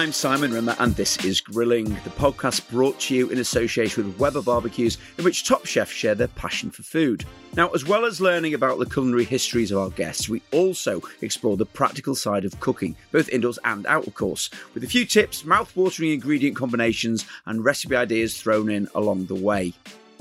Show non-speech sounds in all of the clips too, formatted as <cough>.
I'm Simon Rimmer, and this is Grilling, the podcast brought to you in association with Weber Barbecues, in which top chefs share their passion for food. Now, as well as learning about the culinary histories of our guests, we also explore the practical side of cooking, both indoors and out, of course, with a few tips, mouth-watering ingredient combinations, and recipe ideas thrown in along the way.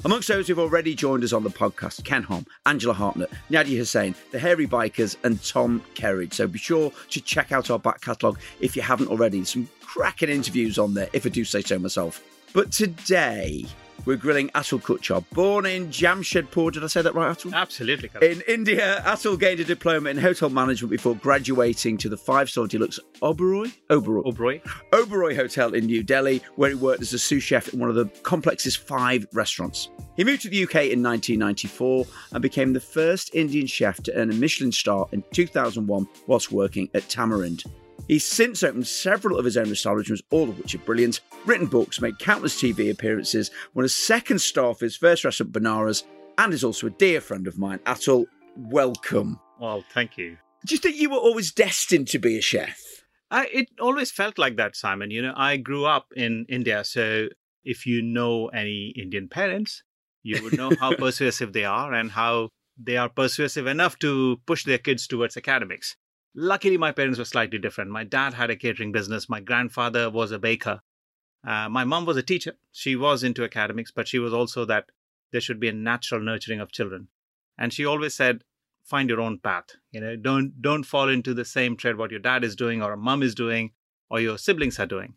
Amongst those who've already joined us on the podcast, Ken Hom, Angela Hartnett, Nadiya Hussain, the Hairy Bikers, and Tom Kerridge. So be sure to check out our back catalogue if you haven't already. Some cracking interviews on there, if I do say so myself. But today, we're grilling Atul Kochhar, born in Jamshedpur. Did I say that right, Atul? Absolutely. correct. In India, Atul gained a diploma in hotel management before graduating to the five-star deluxe Oberoi, Oberoi, Oberoi. Oberoi Hotel in New Delhi, where he worked as a sous chef in one of the complex's five restaurants. He moved to the UK in 1994 and became the first Indian chef to earn a Michelin star in 2001 whilst working at Tamarind. He's since opened several of his own establishments, all of which are brilliant, written books, made countless TV appearances, won a second star for his first restaurant, Banaras, and is also a dear friend of mine. Atul, welcome. Well, thank you. Do you think you were always destined to be a chef? I, it always felt like that, Simon. You know, I grew up in India, so if you know any Indian parents, you would know how <laughs> persuasive they are and how they are persuasive enough to push their kids towards academics. Luckily, my parents were slightly different. My dad had a catering business. My grandfather was a baker. Uh, my mom was a teacher. She was into academics, but she was also that there should be a natural nurturing of children. And she always said, find your own path. You know, don't don't fall into the same trend what your dad is doing or a mom is doing or your siblings are doing.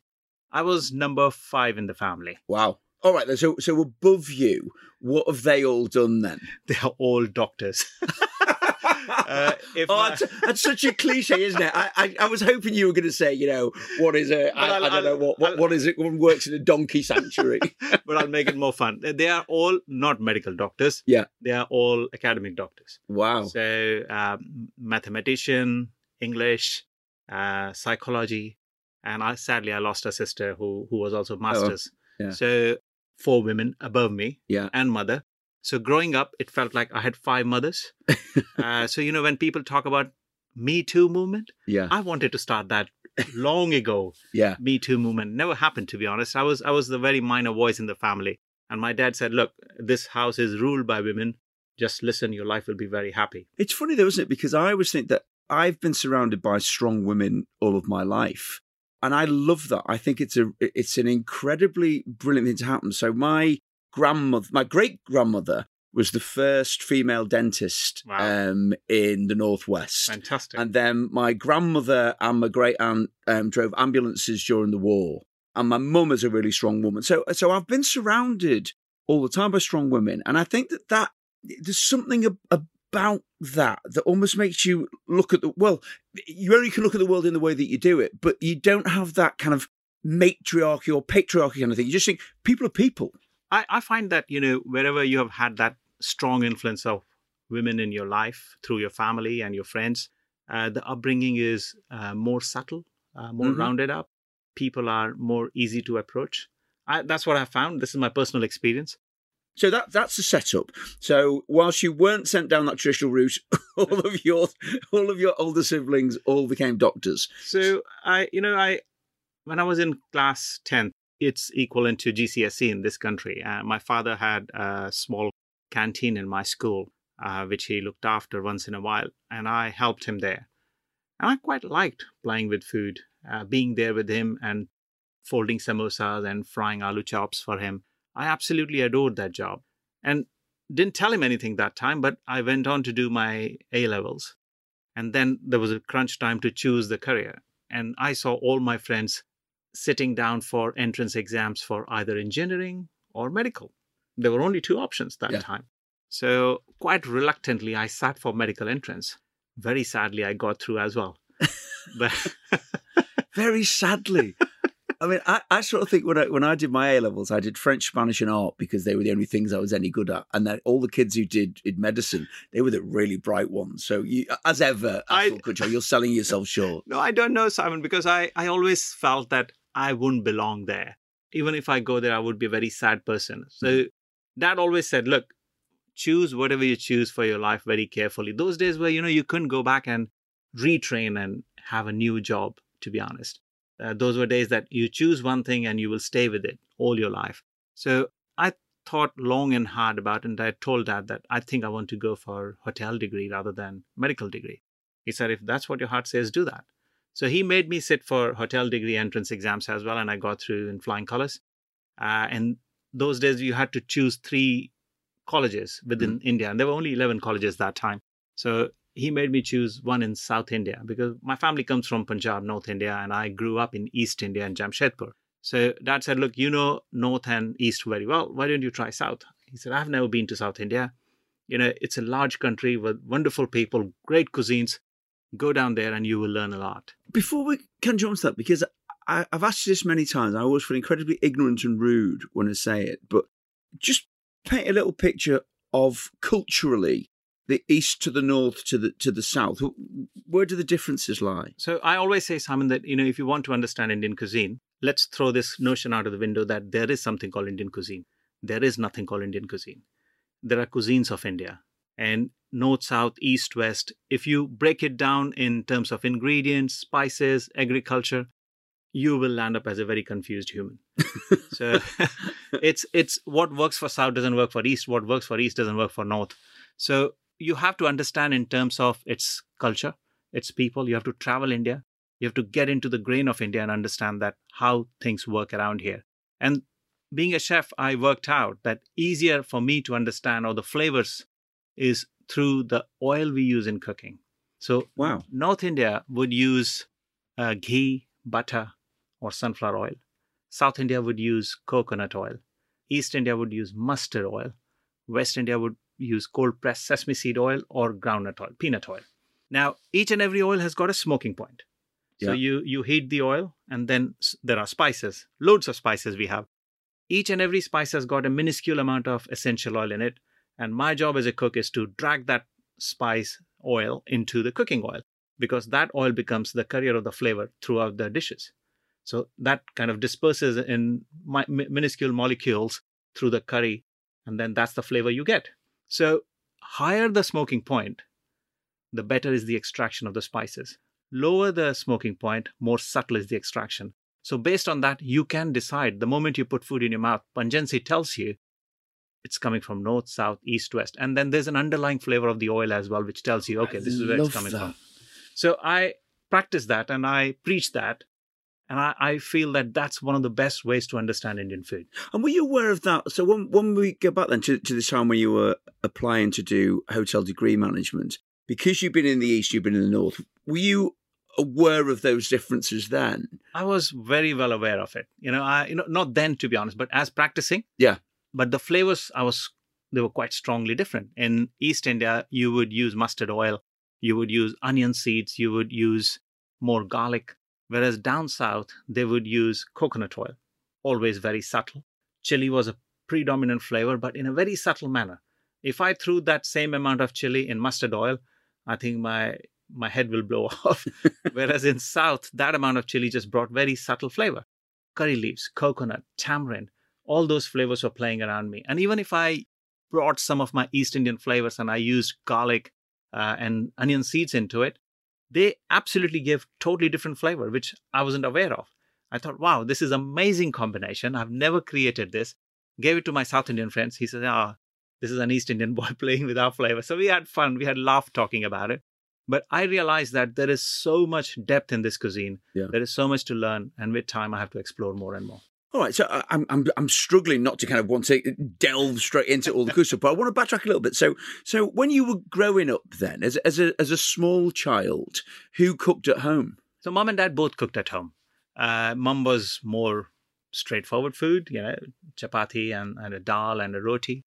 I was number five in the family. Wow. All right. So, so above you, what have they all done then? <laughs> They are all doctors. <laughs> Uh, if oh, that's, that's such a cliche, isn't it? I, I, I was hoping you were going to say, you know, what is a, I, I don't know what, what, what is it? One works in a donkey <laughs> sanctuary. but I'll make it more fun. They are all not medical doctors. Yeah. They are all academic doctors. wow. So, um, mathematician, English, uh, psychology, and I sadly I lost a sister who who was also masters. yeah. So four women above me Yeah. and mother. So growing up, it felt like I had five mothers. <laughs> uh, so you know when people talk about Me Too movement, Yeah. I wanted to start that long ago. Yeah. Me Too movement never happened to be honest. I was I was the very minor voice in the family, and my dad said, "Look, this house is ruled by women. Just listen. Your life will be very happy." It's funny though, isn't it? Because I always think that I've been surrounded by strong women all of my life. And I love that. I think it's a it's an incredibly brilliant thing to happen. So my grandmother, my great grandmother, was the first female dentist Wow. um, in the northwest. Fantastic. And then my grandmother and my great aunt um, drove ambulances during the war. And my mum is a really strong woman. So, so I've been surrounded all the time by strong women. And I think that, that there's something ab- about that that almost makes you look at the, well, you only can look at the world in the way that you do it, but you don't have that kind of matriarchy or patriarchy kind of thing. You just think people are people. I, I find that you know wherever you have had that strong influence of women in your life through your family and your friends, uh, the upbringing is uh, more subtle, uh, more Mhm. rounded up. People are more easy to approach. I, that's what I found. This is my personal experience. So that that's the setup. So whilst you weren't sent down that traditional route, <laughs> all of your all of your older siblings all became doctors. So I, you know, I when I was in class tenth, it's equivalent to GCSE in this country. Uh, my father had a small canteen in my school, uh, which he looked after once in a while, and I helped him there. And I quite liked playing with food, uh, being there with him and folding samosas and frying aloo chops for him. I absolutely adored that job, and didn't tell him anything that time. But I went on to do my A levels, and then there was a crunch time to choose the career and i saw all my friends sitting down for entrance exams for either engineering or medical there were only two options that Yeah. time so quite reluctantly i sat for medical entrance very sadly i got through as well <laughs> but Very sadly. I mean, I, I sort of think when I when I did my A levels, I did French, Spanish, and art because they were the only things I was any good at, and then all the kids who did in medicine, they were the really bright ones. So, you, as ever, I- Atul Kochhar, you're selling yourself short. no i don't know simon because i i always felt that i wouldn't belong there even if i go there i would be a very sad person so dad always said look choose whatever you choose for your life very carefully those days where you know you couldn't go back and retrain and have a new job to be honest Uh, those were days that you choose one thing and you will stay with it all your life. So I thought long and hard about it and I told dad that I think I want to go for hotel degree rather than medical degree. He said, if that's what your heart says, do that. So he made me sit for hotel degree entrance exams as well, and I got through in flying colors. Uh, and those days you had to choose three colleges within mm. India, and there were only 11 colleges that time. So he made me choose one in South India because my family comes from Punjab, North India, and I grew up in East India in Jamshedpur. So dad said, Look, you know North and East very well. Why don't you try South? He said, I've never been to South India. You know, it's a large country with wonderful people, great cuisines. Go down there and you will learn a lot. Before we can jump to that, because I, have asked you this many times, I always feel incredibly ignorant and rude when I say it, but just paint a little picture of culturally the east to the north to the to the south. Where do the differences lie? So I always say, Simon, that you know, if you want to understand Indian cuisine, let's throw this notion out of the window that there is something called Indian cuisine. There is nothing called Indian cuisine. There are cuisines of India, and north, south, east, west. If you break it down in terms of ingredients, spices, agriculture, you will land up as a very confused human. <laughs> so <laughs> it's it's what works for south doesn't work for east. What works for east doesn't work for north. So you have to understand in terms of its culture, its people. You have to travel India. You have to get into the grain of India and understand that how things work around here. And being a chef, I worked out that easier for me to understand all the flavors is through the oil we use in cooking. So, wow. North India would use uh, ghee, butter, or sunflower oil. South India would use coconut oil. East India would use mustard oil. West India would use cold pressed sesame seed oil or groundnut oil, peanut oil. Now, each and every oil has got a smoking point. Yeah. So you you heat the oil, and then there are spices, loads of spices we have. Each and every spice has got a minuscule amount of essential oil in it, and my job as a cook is to drag that spice oil into the cooking oil because that oil becomes the carrier of the flavor throughout the dishes. So that kind of disperses in minuscule molecules through the curry, and then that's the flavor you get. So, higher the smoking point, the better is the extraction of the spices. Lower the smoking point, more subtle is the extraction. So, based on that, you can decide the moment you put food in your mouth, pungency tells you it's coming from north, south, east, west. And then there's an underlying flavor of the oil as well, which tells you, okay, this is where it's coming that. from. So, I practice that and I preach that and I, I, feel that that's one of the best ways to understand Indian food. And were you aware of that? So when, when we go back then to, to the time when you were applying to do hotel degree management, because you've been in the east, you've been in the north, were you aware of those differences then? I was very well aware of it. You know, I you know not then to be honest, but as practicing. Yeah. But the flavors I was they were quite strongly different. In East India, you would use mustard oil, you would use onion seeds, you would use more garlic Whereas down south, they would use coconut oil, always very subtle. Chili was a predominant flavor, but in a very subtle manner. If I threw that same amount of chili in mustard oil, I think my my head will blow <laughs> off. <laughs> Whereas in South, that amount of chili just brought very subtle flavor. Curry leaves, coconut, tamarind, all those flavors were playing around me. And even if I brought some of my East Indian flavors and I used garlic uh, and onion seeds into it, they absolutely gave totally different flavor, which I wasn't aware of. I thought, wow, this is amazing combination. I've never created this. Gave it to my South Indian friends. He said, ah, oh, this is an East Indian <laughs> boy playing with our flavor. So we had fun. We had laugh talking about it. But I realized that there is so much depth in this cuisine. Yeah. There is so much to learn. And with time, I have to explore more and more. All right, so I'm I'm I'm struggling not to kind of want to delve straight into all the good stuff, but I want to backtrack a little bit. So so when you were growing up, then as as a as a small child, who cooked at home? So mom and dad both cooked at home. Uh, mom was more straightforward food, you know, chapati and, and a dal and a roti.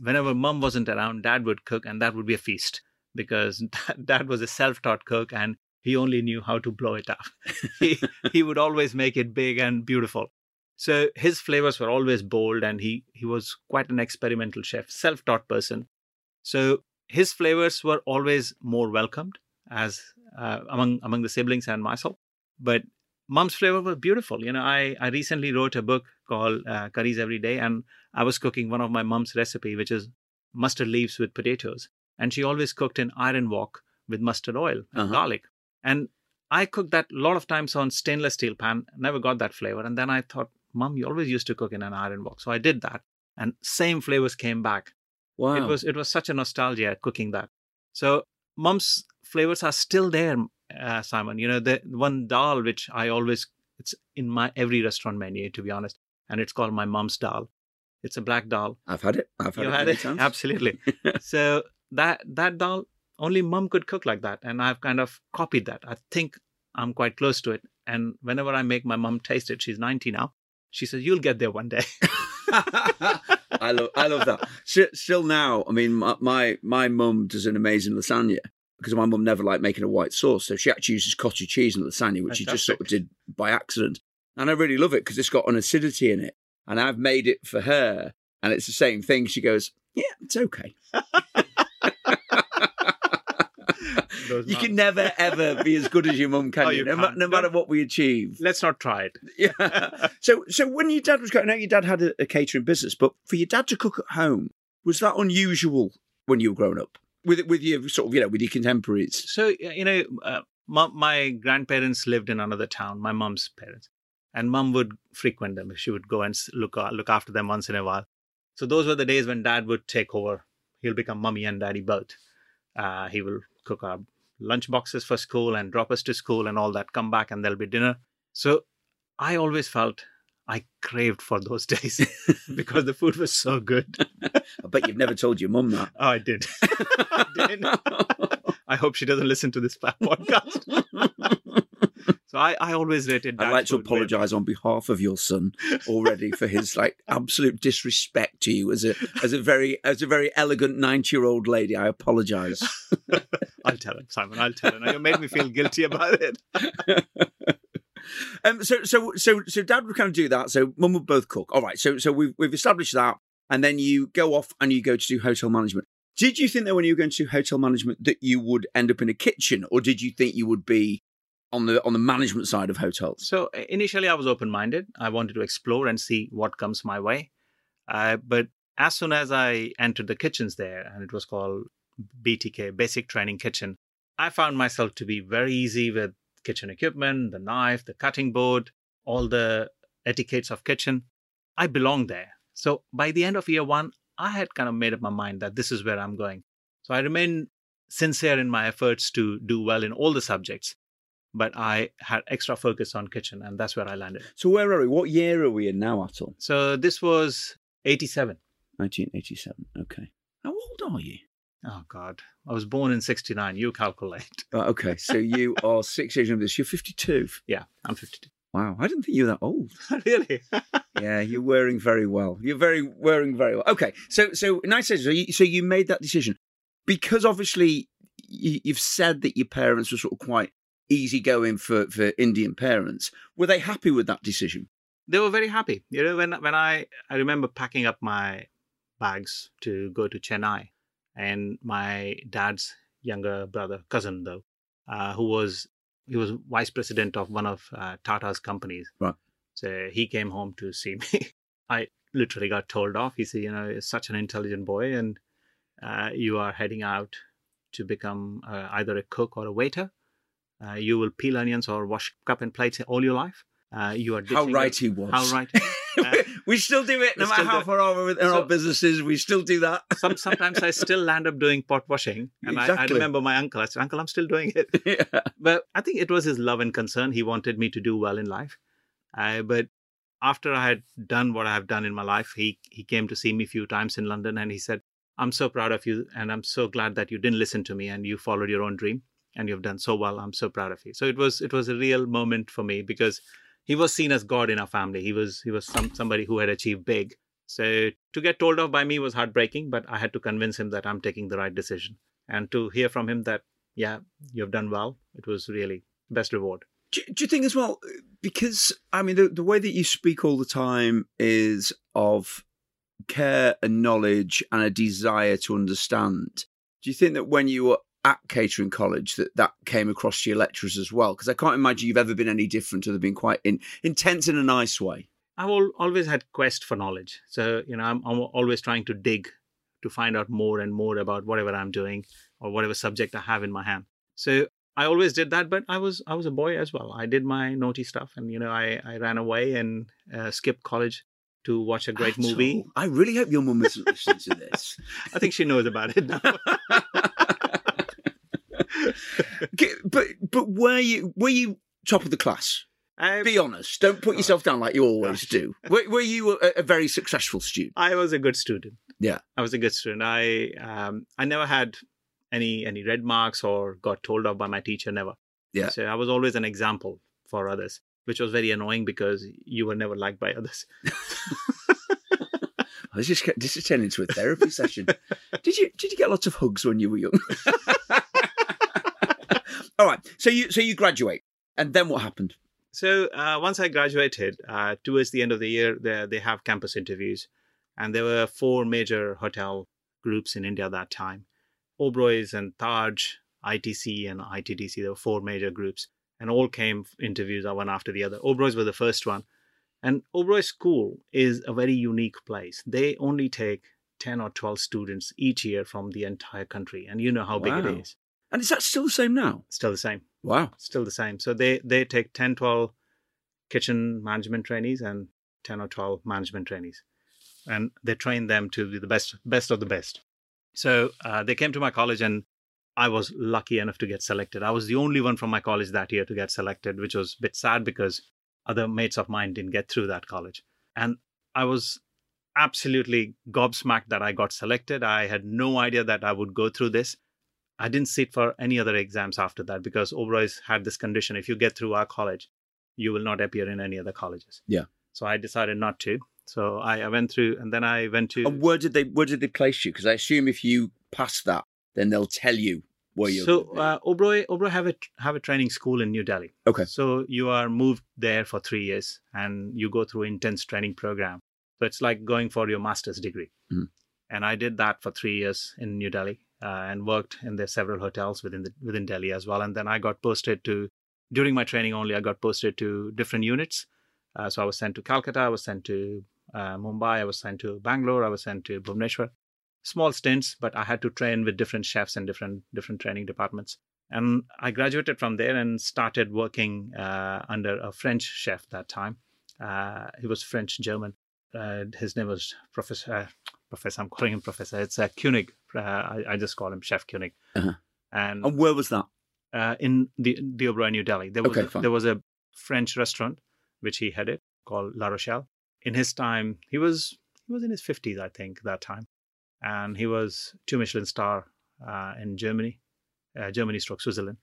Whenever mom wasn't around, dad would cook, and that would be a feast because <laughs> dad was a self-taught cook and he only knew how to blow it up. <laughs> he he would always make it big and beautiful. So his flavors were always bold, and he he was quite an experimental chef, self-taught person. So his flavors were always more welcomed as uh, among among the siblings and myself. But mom's flavor was beautiful. You know, I I recently wrote a book called uh, Curries Every Day, and I was cooking one of my mom's recipe, which is mustard leaves with potatoes, and she always cooked in iron wok with mustard oil and uh-huh. garlic. And I cooked that a lot of times on stainless steel pan, never got that flavor. And then I thought, Mom, you always used to cook in an iron wok. So I did that and same flavors came back. Wow. It was it was such a nostalgia cooking that. So mom's flavors are still there, uh, Simon. You know, the one dal which I always it's in my every restaurant menu to be honest, and it's called my mom's dal. It's a black dal. I've had it. I've had you it. had many it times. <laughs> absolutely. <laughs> so that that dal only mom could cook like that, and I've kind of copied that. I think I'm quite close to it. And whenever I make my mom taste it, she's 90 now. She says, "You'll get there one day." <laughs> I love I love that. Still, still now, I mean, my my, my mum does an amazing lasagna because my mum never liked making a white sauce, so she actually uses cottage cheese in the lasagna, which she just sort of did by accident. And I really love it because it's got an acidity in it, and I've made it for her, and it's the same thing. She goes, "Yeah, it's okay." <laughs> Those You can never ever be as good as your mum, can <laughs> Oh, you? you No, no matter what we achieve. Let's not try it. <laughs> Yeah. so, so when your dad was going, I know your dad had a, a catering business, but for your dad to cook at home, was that unusual when you were growing up with with your sort of you know with your contemporaries? So you know, uh, mom, my grandparents lived in another town. My mum's parents, and mum would frequent them. She would go and look uh, look after them once in a while. So those were the days when dad would take over. He'll become mummy and daddy both. Uh, he will cook our lunch boxes for school and drop us to school and all that. Come back and there'll be dinner. So I always felt I craved for those <laughs> days <laughs> because the food was so good. I bet you've never told your mum that. Oh, <laughs> I did. I did. I hope she doesn't listen to this podcast. So I, I always rated. I'd like to apologise on behalf of your son already for his like <laughs> absolute disrespect to you as a as a very as a very elegant ninety year old lady. I apologise. <laughs> I'll tell him, Simon. I'll tell him. You made me feel guilty about it. <laughs> um, so so so so dad would kind of do that. So mum would both cook. All right. So so we've we've established that, and then you go off and you go to do hotel management. Did you think that when you were going to hotel management that you would end up in a kitchen, or did you think you would be on the on the management side of hotels? So initially, I was open minded. I wanted to explore and see what comes my way. Uh, but as soon as I entered the kitchens there, and it was called BTK, Basic Training Kitchen, I found myself to be very easy with kitchen equipment, the knife, the cutting board, all the etiquettes of kitchen. I belonged there. So by the end of year one, I had kind of made up my mind that this is where I'm going. So I remained sincere in my efforts to do well in all the subjects but I had extra focus on kitchen, and that's where I landed. So where are we? What year are we in now, Atul? So this was 87. 1987. Okay. How old are you? Oh, God. I was born in 69. You calculate. Right, okay, so you <laughs> are six years younger than this. You're 52. Yeah, I'm 52. Wow, I didn't think you were that old. <laughs> really? <laughs> Yeah, you're wearing very well. You're very wearing very well. Okay, so so nice. So you, so you made that decision because obviously you, you've said that your parents were sort of quite easygoing for for Indian parents. Were they happy with that decision? they were very happy. You know, when when I I remember packing up my bags to go to Chennai, and my dad's younger brother, cousin though, uh, who was he was vice president of one of uh, Tata's companies. Right. So he came home to see me. <laughs> I literally got told off. He said, "You know, you're such an intelligent boy, and uh, you are heading out to become uh, either a cook or a waiter. Uh, you will peel onions or wash cup and plates all your life. Uh, you are How right your- he was. How right. <laughs> Uh, <laughs> we still do it, no matter how far over in So- our businesses. We still do that. <laughs> Some sometimes I still land up doing pot washing, and I, I remember my uncle. I said, "Uncle, I'm still doing it." yeah. But I think it was his love and concern. He wanted me to do well in life. Uh, but after I had done what I have done in my life, he he came to see me a few times in London, and he said, "I'm so proud of you, and I'm so glad that you didn't listen to me and you followed your own dream, and you've done so well. I'm so proud of you." So it was it was a real moment for me because he was seen as God in our family. He was he was some somebody who had achieved big. So to get told off by me was heartbreaking, but I had to convince him that I'm taking the right decision, and to hear from him that yeah, you've done well. It was really best reward. Do, do you think as well? Because I mean, the, the way that you speak all the time is of care and knowledge and a desire to understand. Do you think that when you were at catering college, that that came across to your lecturers as well? Because I can't imagine you've ever been any different to them being quite in, intense in a nice way. I've al- always had quest for knowledge, so you know I'm, I'm always trying to dig to find out more and more about whatever I'm doing or whatever subject I have in my hand. So I always did that, but I was I was a boy as well. I did my naughty stuff, and you know, I I ran away and uh, skipped college to watch a great At movie. all. I really hope your mum isn't listening to this. <laughs> I think she knows about it now. <laughs> But but were you were you top of the class? I, Be honest. Don't put uh, yourself down like you always uh, do. Were, were you a, a very successful student? I was a good student. Yeah. I was a good student. I um I never had any any red marks or got told off by my teacher. Never. Yeah. So I was always an example for others, which was very annoying because you were never liked by others. <laughs> <laughs> This is this is turning into a therapy session. <laughs> Did you did you get lots of hugs when you were young? All right. So you so you graduate, and then what happened? So uh, once I graduated, uh, towards the end of the year, they, they have campus interviews, and there were four major hotel groups in India at that time: Oberoi's and Taj, ITC, and ITDC. There were four major groups, and all came interviews one after the other. Oberoi's were the first one, and Oberoi School is a very unique place. They only take ten or twelve students each year from the entire country, and you know how big it is. And is that still the same now? Still the same Wow. still the same. So they they take 10, 12 kitchen management trainees and 10 or 12 management trainees. And they train them to be the best best of the best. So uh, they came to my college and I was lucky enough to get selected. I was the only one from my college that year to get selected, which was a bit sad because other mates of mine didn't get through that college. And I was absolutely gobsmacked that I got selected. I had no idea that I would go through this. I didn't sit for any other exams after that because Oberoi's had this condition if you get through our college, you will not appear in any other colleges. Yeah. So I decided not to. So I, I went through and then I went to. And where did they where did they place you? Because I assume if you pass that, then they'll tell you where you're. so uh, Oberoi, Oberoi have a have a training school in New Delhi. Okay. So you are moved there for three years and you go through intense training program. So it's like going for your master's degree. Mhm. And I did that for three years in New Delhi uh, and worked in the several hotels within the within Delhi as well. And then I got posted to during my training only. I got posted to different units. Uh, so I was sent to Calcutta. I was sent to uh, Mumbai. I was sent to Bangalore. I was sent to Bhubaneswar. Small stints, but I had to train with different chefs and different different training departments. And I graduated from there and started working uh, under a French chef that time. Uh, he was French German. Uh, his name was Professor. Uh, Professor, I'm calling him Professor. It's uh, Koenig. Uh, I, I just call him Chef Koenig. Uh-huh. And and where was that? uh, in the the Oberoi New Delhi. There was Okay, a, there was a French restaurant which he headed called La Rochelle. In his time, he was he was in his fifties, I think, that time, and he was two Michelin star uh, in Germany, uh, Germany stroke Switzerland,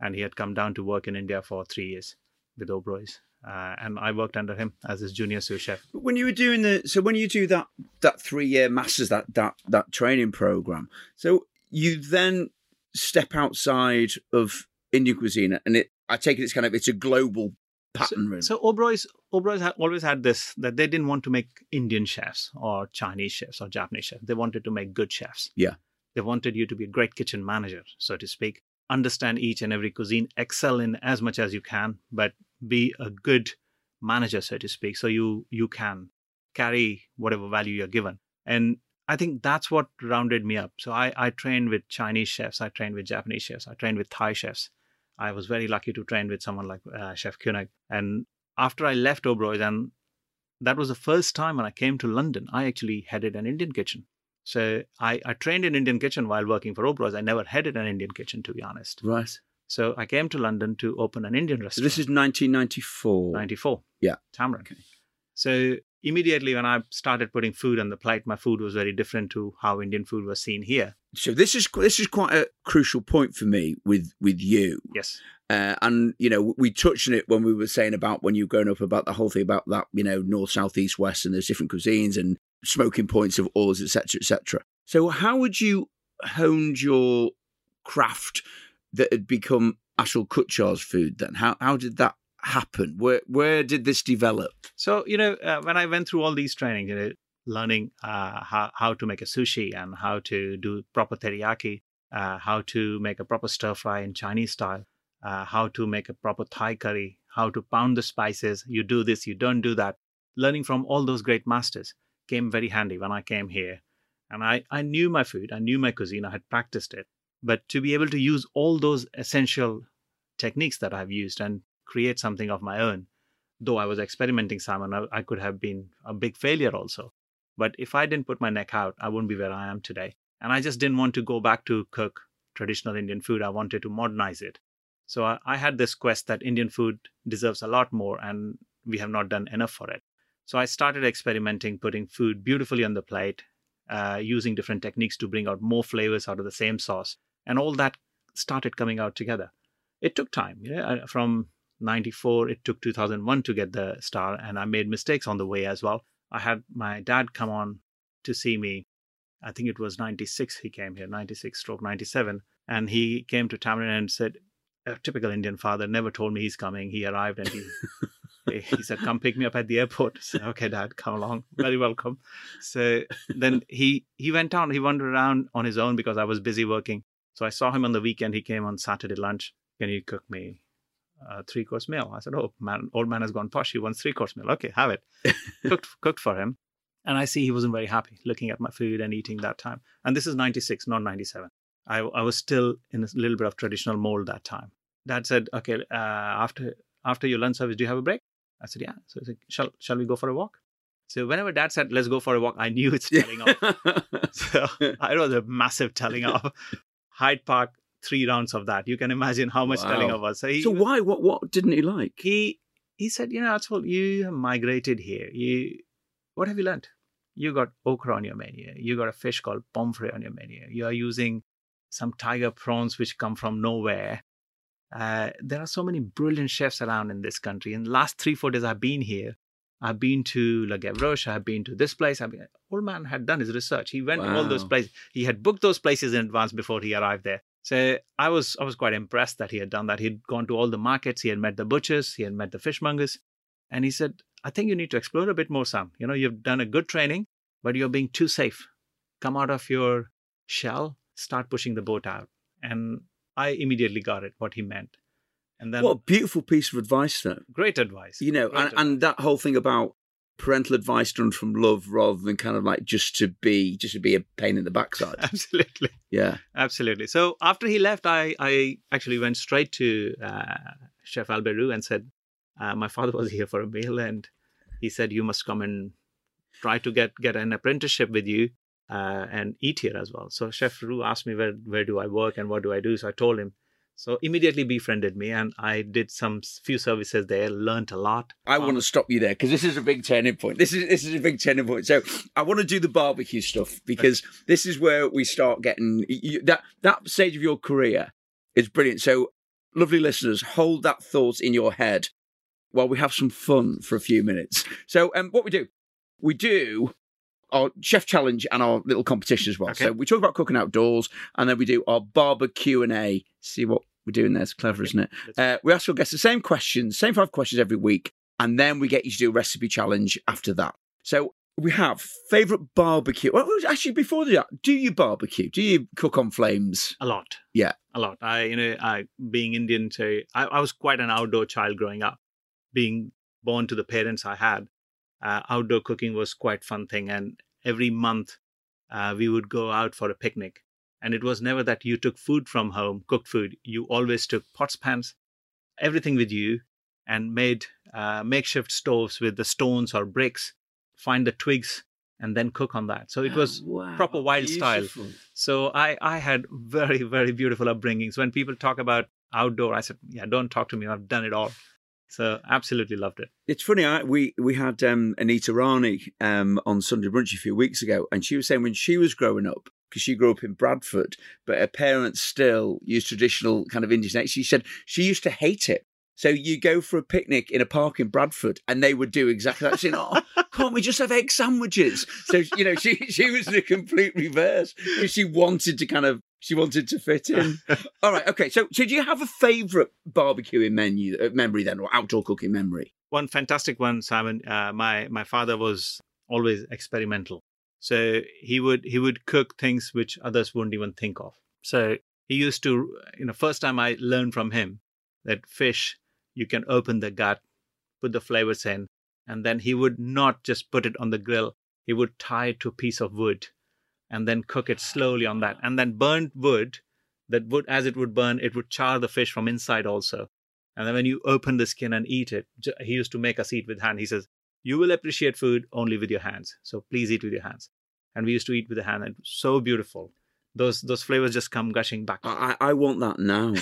and he had come down to work in India for three years with Oberoi's. Uh, and I worked under him as his junior sous chef. But when you were doing the so when you do that that three year masters that that that training program, so you then step outside of Indian cuisine, and it I take it it's kind of it's a global pattern. really. So Oberoi's Oberoi's ha- always had this that they didn't want to make Indian chefs or Chinese chefs or Japanese chefs. They wanted to make good chefs. Yeah. They wanted you to be a great kitchen manager, so to speak. Understand each and every cuisine, excel in as much as you can, but be a good manager, so to speak, so you you can carry whatever value you're given. And I think that's what rounded me up. So I, I trained with Chinese chefs, I trained with Japanese chefs, I trained with Thai chefs. I was very lucky to train with someone like uh, Chef Koenig. And after I left Oberoi's, and that was the first time when I came to London, I actually headed an Indian kitchen. So I, I trained in Indian kitchen while working for Oberoi's. I never headed an Indian kitchen, to be honest. right. So I came to London to open an Indian So restaurant. this is 1994. 94. Yeah. Tamarind. Okay. So immediately when I started putting food on the plate, my food was very different to how Indian food was seen here. So this is this is quite a crucial point for me with with you. Yes. Uh, and you know we touched on it when we were saying about when you were growing up about the whole thing about that you know north south east west and there's different cuisines and smoking points of oils etc etc so how would you honed your craft that had become Atul Kochhar's food then how how did that happen where where did this develop So, you know, uh, when I went through all these trainings, you know, learning uh, how, how to make a sushi and how to do proper teriyaki, uh, how to make a proper stir fry in Chinese style, uh, how to make a proper Thai curry, how to pound the spices. You do this, you don't do that. Learning from all those great masters came very handy when I came here. And I, I knew my food, I knew my cuisine, I had practiced it. But to be able to use all those essential techniques that I've used and create something of my own, though I was experimenting, Simon, I, I could have been a big failure also. But if I didn't put my neck out, I wouldn't be where I am today. And I just didn't want to go back to cook traditional Indian food. I wanted to modernize it. So I, I had this quest that Indian food deserves a lot more, and we have not done enough for it. So I started experimenting, putting food beautifully on the plate, uh, using different techniques to bring out more flavors out of the same sauce, and all that started coming out together. It took time. You know, from 94, it took 2001 to get the star, and I made mistakes on the way as well. I had my dad come on to see me. I think it was 96 he came here, 96 stroke 97. And he came to Tamarind and said, a typical Indian father never told me he's coming. He arrived and he <laughs> he said, "Come pick me up at the airport." <laughs> I said, "Okay, Dad, come along. Very welcome." So then he he went down. He wandered around on his own because I was busy working. So I saw him on the weekend. He came on Saturday lunch. Can you cook me a three course meal? I said, "Oh, man, old man has gone posh. He wants three course meal. Okay, have it." <laughs> cooked cooked for him, and I see he wasn't very happy looking at my food and eating that time. And this is '96, not '97. I, I was still in a little bit of traditional mold that time. Dad said, "Okay, uh, after after your lunch service, do you have a break?" I said, "Yeah." So he said, "Shall shall we go for a walk?" So whenever Dad said, "Let's go for a walk," I knew it's telling off. <laughs> so it was a massive telling off. Hyde Park, three rounds of that. You can imagine how much wow. telling of us. So, he, so why? What? What didn't he like? He he said, "You know, Atul, you have migrated here. You what have you learned? You got okra on your menu. You got a fish called pomfret on your menu. You are using some tiger prawns which come from nowhere uh, there are so many brilliant chefs around in this country. In the last three, four days I've been here, I've been to La Gavroche, I've been to this place. I've been, old man had done his research. He went wow. to all those places. He had booked those places in advance before he arrived there. So I was I was quite impressed that he had done that. He'd gone to all the markets, he had met the butchers, he had met the fishmongers, and he said, "I think you need to explore a bit more, Sam. You know, you've done a good training, but you're being too safe. Come out of your shell, start pushing the boat out." And I immediately got it what he meant. And then what a beautiful piece of advice, though. Great advice. You know, and, and, that whole thing about parental advice done from love rather than kind of like just to be just to be a pain in the backside. <laughs> Absolutely. Yeah. Absolutely. So after he left, I I actually went straight to uh, Chef Albert and said, uh, "My father was <laughs> here for a meal, and he said you must come and try to get get an apprenticeship with you." uh, and eat here as well. So Chef Roux asked me where where do I work and what do I do. So I told him. So immediately befriended me, and I did some few services there. Learned a lot. I um, want to stop you there because this is a big turning point. This is this is a big turning point. So I want to do the barbecue stuff because this is where we start getting you, that that stage of your career is brilliant. So lovely listeners, hold that thought in your head while we have some fun for a few minutes. So um, what we do, we do our chef challenge and our little competition as well. Okay. So we talk about cooking outdoors, and then we do our barbecue and A. See what we're doing there? It's clever, isn't it? Uh, we ask our guests the same questions, same five questions every week, and then we get you to do a recipe challenge after that. So we have favorite barbecue. Well, actually, before that, do you barbecue? Do you cook on flames? A lot. Yeah, a lot. I, you know, I being Indian, so I, I was quite an outdoor child growing up. Being born to the parents I had, uh, outdoor cooking was quite fun thing and every month uh, we would go out for a picnic and it was never that you took food from home cooked food you always took pots pans everything with you and made uh, makeshift stoves with the stones or bricks find the twigs and then cook on that so it was oh, wow. proper wild Beautiful. style so i i had very very beautiful upbringings when people talk about outdoor i said yeah don't talk to me i've done it all so absolutely loved it. It's funny. I, we we had um, Anita Rani um, on Sunday brunch a few weeks ago, and she was saying when she was growing up, because she grew up in Bradford, but her parents still use traditional kind of Indian. She said she used to hate it. So you go for a picnic in a park in Bradford, and they would do exactly that. Saying, "Oh, can't we just have egg sandwiches?" So you know, she she was the complete reverse because she wanted to kind of she wanted to fit in. <laughs> All right, okay. So, so do you have a favourite barbecuing menu uh, memory then, or outdoor cooking memory? One fantastic one, Simon. Uh, my my father was always experimental, so he would he would cook things which others wouldn't even think of. So he used to, you know, first time I learned from him that fish you can open the gut, put the flavors in, and then he would not just put it on the grill. He would tie it to a piece of wood and then cook it slowly on that. And then burnt wood that wood, as it would burn, it would char the fish from inside also. And then when you open the skin and eat it, he used to make us eat with hand. He says, "You will appreciate food only with your hands, so please eat with your hands." And we used to eat with the hand, and so beautiful those those flavors just come gushing back. I, I want that now.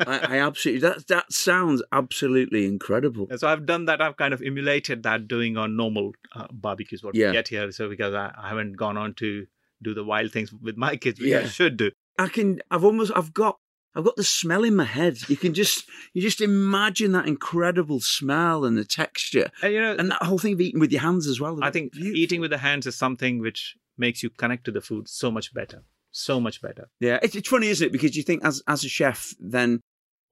<laughs> I, I, absolutely that that sounds absolutely incredible. so I've done that. I've kind of emulated that doing on normal uh, barbecues what yeah. we get here. So because I, I, haven't gone on to do the wild things with my kids, which yeah. I should do. I can. I've almost. I've got. I've got the smell in my head. You can just you just imagine that incredible smell and the texture, and, you know, and that whole thing of eating with your hands as well. I think beautiful. eating with the hands is something which makes you connect to the food so much better so much better. Yeah, it's, it's funny, isn't it? Because you think as as a chef, then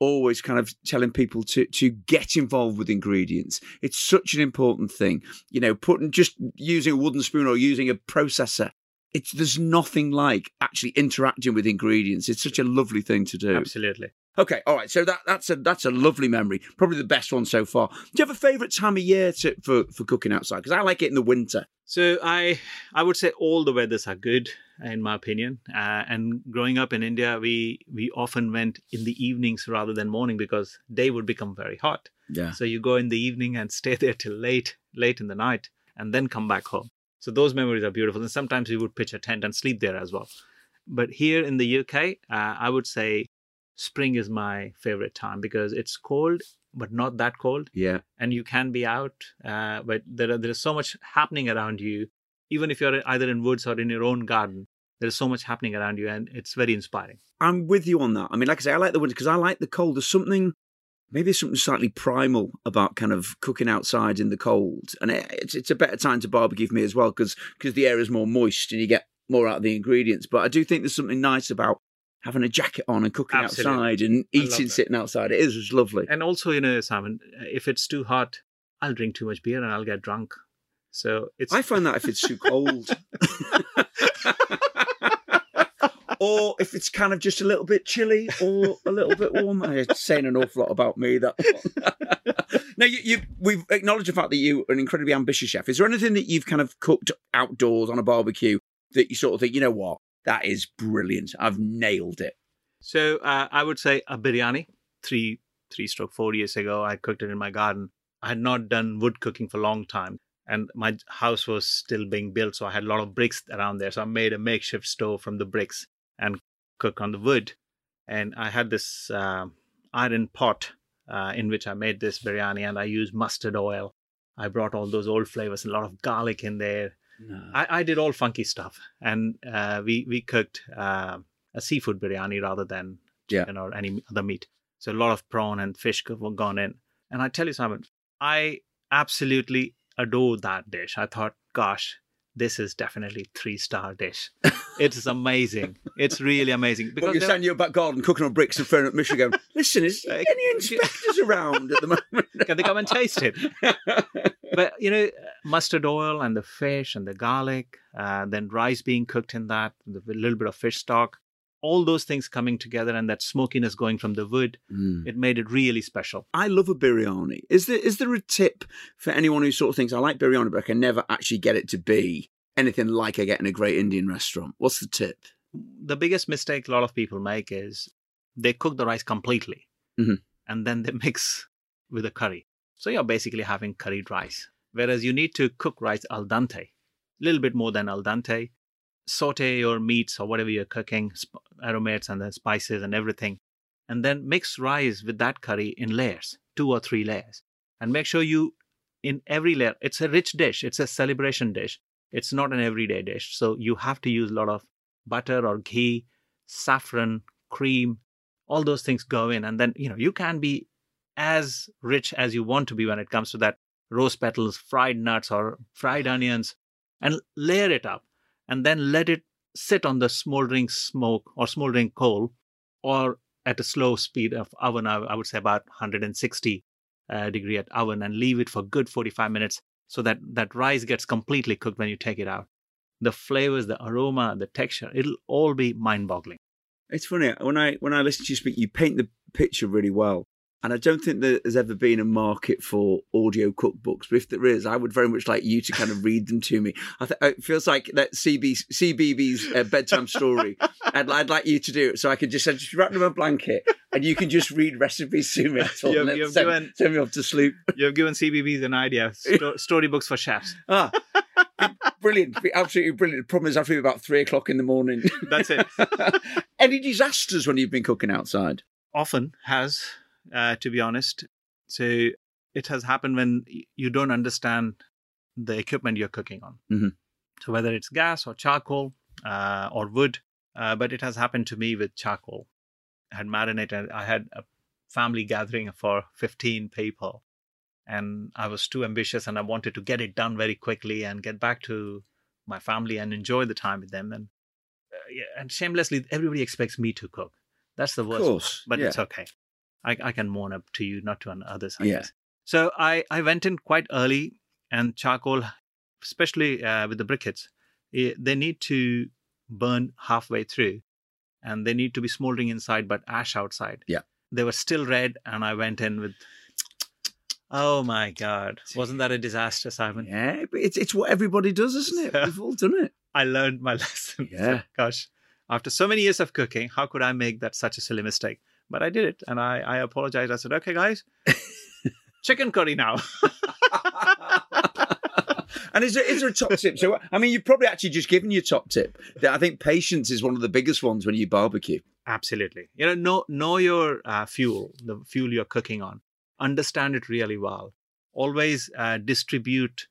always kind of telling people to to get involved with ingredients. It's such an important thing. You know, putting just using a wooden spoon or using a processor. It's there's nothing like actually interacting with ingredients. It's such a lovely thing to do. Absolutely. Okay, all right. So that that's a that's a lovely memory. Probably the best one so far. Do you have a favourite time of year to, for for cooking outside? Because I like it in the winter. So I I would say all the weathers are good in my opinion. Uh, and growing up in India, we we often went in the evenings rather than morning because day would become very hot. Yeah. So you go in the evening and <laughs> stay there till late late in the night and then come back home. So those memories are beautiful. And sometimes we would pitch a tent and sleep there as well. But here in the UK, uh, I would say spring is my favorite time because it's cold but not that cold. Yeah. And you can be out, uh, but there are, there is so much happening around you. Even if you're either in woods or in your own garden, there's so much happening around you, and it's very inspiring. I'm with you on that. I mean, like I say, I like the winter because I like the cold. There's something, maybe something slightly primal about kind of cooking outside in the cold, and it's it's a better time to barbecue for me as well because because the air is more moist and you get more out of the ingredients. But I do think there's something nice about having a jacket on and cooking Absolutely. outside and eating sitting outside. It is just lovely. And also, you know, Simon, if it's too hot, I'll drink too much beer and I'll get drunk. So it's. I find that if it's too cold. <laughs> or if it's kind of just a little bit chilly or a little bit warm. It's saying an awful lot about me. That <laughs> now you, you, we've acknowledged the fact that you're an incredibly ambitious chef. Is there anything that you've kind of cooked outdoors on a barbecue that you sort of think, you know what, that is brilliant. I've nailed it. So uh, I would say a biryani. Three three stroke four years ago, I cooked it in my garden. I had not done wood cooking for a long time, and my house was still being built, so I had a lot of bricks around there. So I made a makeshift stove from the bricks and cook on the wood. And I had this uh, iron pot uh, in which I made this biryani, and I used mustard oil. I brought all those old flavors, a lot of garlic in there, no. I, I did all funky stuff, and uh, we we cooked uh, a seafood biryani rather than chicken yeah. or any other meat. So a lot of prawn and fish were gone in. And I tell you, Simon, I absolutely adore that dish. I thought, gosh, this is definitely three star dish. <laughs> it's amazing. It's really amazing. Because well, you're standing in your back garden cooking on bricks and throwing up Michelin. Listen, is <laughs> any inspectors around at the moment? <laughs> Can they come and taste it? but you know, mustard oil and the fish and the garlic, uh, then rice being cooked in that, a little bit of fish stock, all those things coming together and that smokiness going from the wood, mm. it made it really special. I love a biryani. Is there is there a tip for anyone who sort of thinks I like biryani, but I can never actually get it to be anything like I get in a great Indian restaurant? What's the tip? The biggest mistake a lot of people make is they cook the rice completely mm-hmm. and then they <laughs> mix with a curry. So you're basically having curried rice. Whereas you need to cook rice al dente, a little bit more than al dente. Saute your meats or whatever you're cooking, aromates and the spices and everything. And then mix rice with that curry in layers, two or three layers. And make sure you, in every layer, it's a rich dish, it's a celebration dish. It's not an everyday dish. So you have to use a lot of butter or ghee, saffron, cream, all those things go in. And then, you know, you can be as rich as you want to be when it comes to that rose petals, fried nuts, or fried onions, and layer it up, and then let it sit on the smoldering smoke or smoldering coal, or at a slow speed of oven, I would say about 160 uh, degree at oven, and leave it for good 45 minutes so that that rice gets completely cooked when you take it out. The flavors, the aroma, the texture, it'll all be mind-boggling. It's funny when I when I listen to you speak, you paint the picture really well And I don't think there's ever been a market for audio cookbooks, but if there is, I would very much like you to kind of read them to me. I th- it feels like that CB, CBeebies uh, bedtime story. I'd, I'd like you to do it so I can just, just wrap them in a blanket and you can just read recipes to me. <laughs> You've, you've send, given, send me off to sleep. <laughs> You've given CBeebies an idea. Sto- <laughs> storybooks for chefs. Ah, brilliant. Absolutely brilliant. The problem is I feel about three o'clock in the morning. That's it. Any disasters when you've been cooking outside? Often has, uh, to be honest. So it has happened when you don't understand the equipment you're cooking on. Mm-hmm. So whether it's gas or charcoal uh, or wood, uh, but it has happened to me with charcoal. I had marinated. I had a family gathering for 15 people, and I was too ambitious, and I wanted to get it done very quickly and get back to my family and enjoy the time with them. And uh, yeah, and shamelessly, everybody expects me to cook. That's the worst. Course, but yeah. it's okay. I, I can mourn up to you, not to others. I Yeah. guess. So I, I went in quite early, and charcoal, especially uh, with the briquettes, eh, they need to burn halfway through, and they need to be smoldering inside but ash outside. Yeah. They were still red, and I went in with. Oh my God! Wasn't that a disaster, Simon? Yeah, but it's it's what everybody does, isn't it? <laughs> So- We've all done it. I learned my <laughs> lesson. Yeah. Gosh, after so many years of cooking, how could I make that such a silly mistake? But I did it, and I, I apologized. I said, "Okay, guys, <laughs> chicken curry now." <laughs> and is there, is there a top tip? So, I mean, you've probably actually just given your top tip. That I think patience is one of the biggest ones when you barbecue. Absolutely. You know, know know your uh, fuel, the fuel you're cooking on. Understand it really well. Always uh, distribute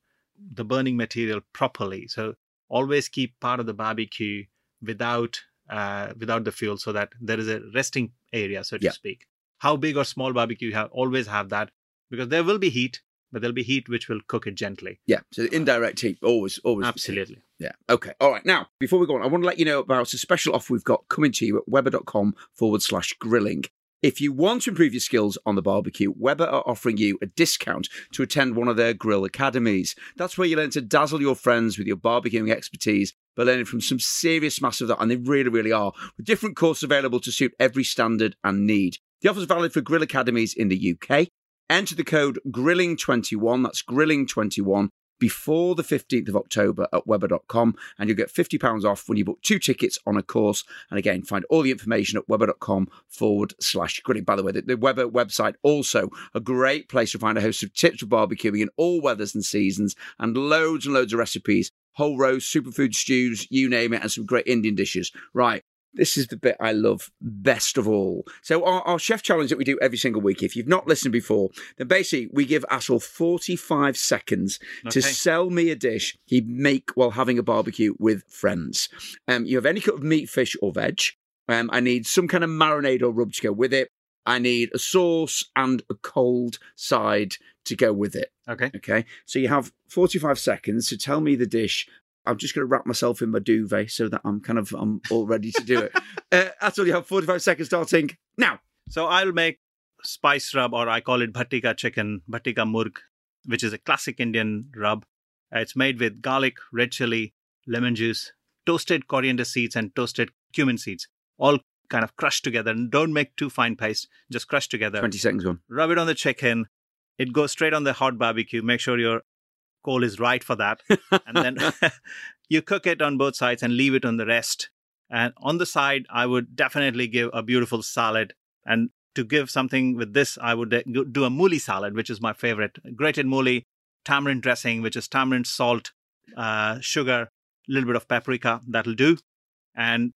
the burning material properly. So always keep part of the barbecue without uh, without the fuel, so that there is a resting area, so to Yeah. speak. How big or small barbecue you have, always have that because there will be heat, but there'll be heat which will cook it gently. Yeah, so uh, indirect heat always, always. Absolutely. Yeah. Okay. All right. Now, before we go on, I want to let you know about a special offer we've got coming to you at weber.com forward slash grilling. If you want to improve your skills on the barbecue, Weber are offering you a discount to attend one of their grill academies. That's where you learn to dazzle your friends with your barbecuing expertise by learning from some serious masters of that, and they really, really are, with different courses available to suit every standard and need. The offer is valid for grill academies in the UK. Enter the code GRILLING21, that's GRILLING21, before the 15th of October at Weber.com, and you'll get £50 off when you book two tickets on a course. And again, find all the information at Weber.com forward slash grilling. By the way, the, the Weber website also a great place to find a host of tips for barbecuing in all weathers and seasons, and loads and loads of recipes, whole roast, superfood stews, you name it, and some great Indian dishes. Right. This is the bit I love best of all. So, our, our chef challenge that we do every single week, if you've not listened before, then basically we give Atul 45 seconds to sell me a dish he'd make while having a barbecue with friends. Um, you have any cut of meat, fish, or veg. Um, I need some kind of marinade or rub to go with it. I need a sauce and a cold side to go with it. Okay. Okay. So you have 45 seconds to tell me the dish. I'm just going to wrap myself in my duvet so that I'm kind of I'm all ready to do it. <laughs> uh, that's all you have. 45 seconds starting now. So I'll make spice rub, or I call it bhattika chicken, bhattika murg, which is a classic Indian rub. It's made with garlic, red chili, lemon juice, toasted coriander seeds, and toasted cumin seeds, all kind of crushed together. And don't make too fine paste, just crush together. 20 seconds on. Rub it on the chicken. It goes straight on the hot barbecue. Make sure your coal is right for that. and then <laughs> <laughs> you cook it on both sides and leave it on the rest. And on the side, I would definitely give a beautiful salad. And to give something with this, I would do a mooli salad, which is my favorite. Grated mooli, tamarind dressing, which is tamarind, salt, uh, sugar, a little bit of paprika. That'll do. And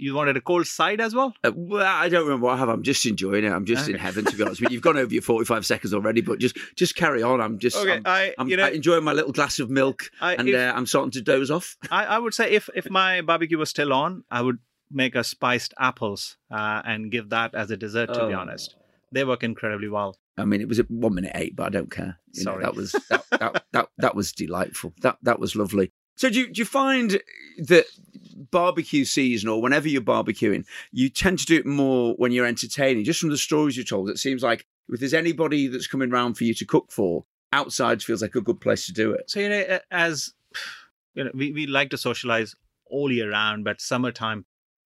you wanted a cold side as well? Uh, well, I don't remember what I have. I'm just enjoying it. I'm just in heaven, to be honest you. You've gone over your 45 seconds already, but just just carry on. I'm just I'm, I, I'm you know, enjoying my little glass of milk I, and if- uh, I'm starting to doze off. <laughs> I, I would say if if my barbecue was still on, I would make a spiced apples uh, and give that as a dessert. To be Oh. honest, they work incredibly well. I mean, it was at one minute eight, but I don't care. You know, Sorry. that was that, that, that, that was delightful. That that was lovely. So do you, do you find that barbecue season or whenever you're barbecuing, you tend to do it more when you're entertaining? Just from the stories you told, it seems like if there's anybody that's coming round for you to cook for, outside feels like a good place to do it. So you know, as you know, we, we like to socialize all year round, but summertime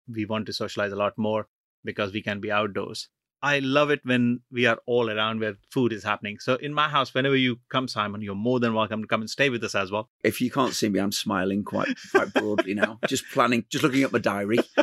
we want to socialize a lot more because we can be outdoors. I love it when we are all around where food is happening. So in my house, whenever you come, Simon, you're more than welcome to come and stay with us as well. If you can't see me, I'm smiling quite quite broadly now. <laughs> Just planning, just looking at my diary. <laughs>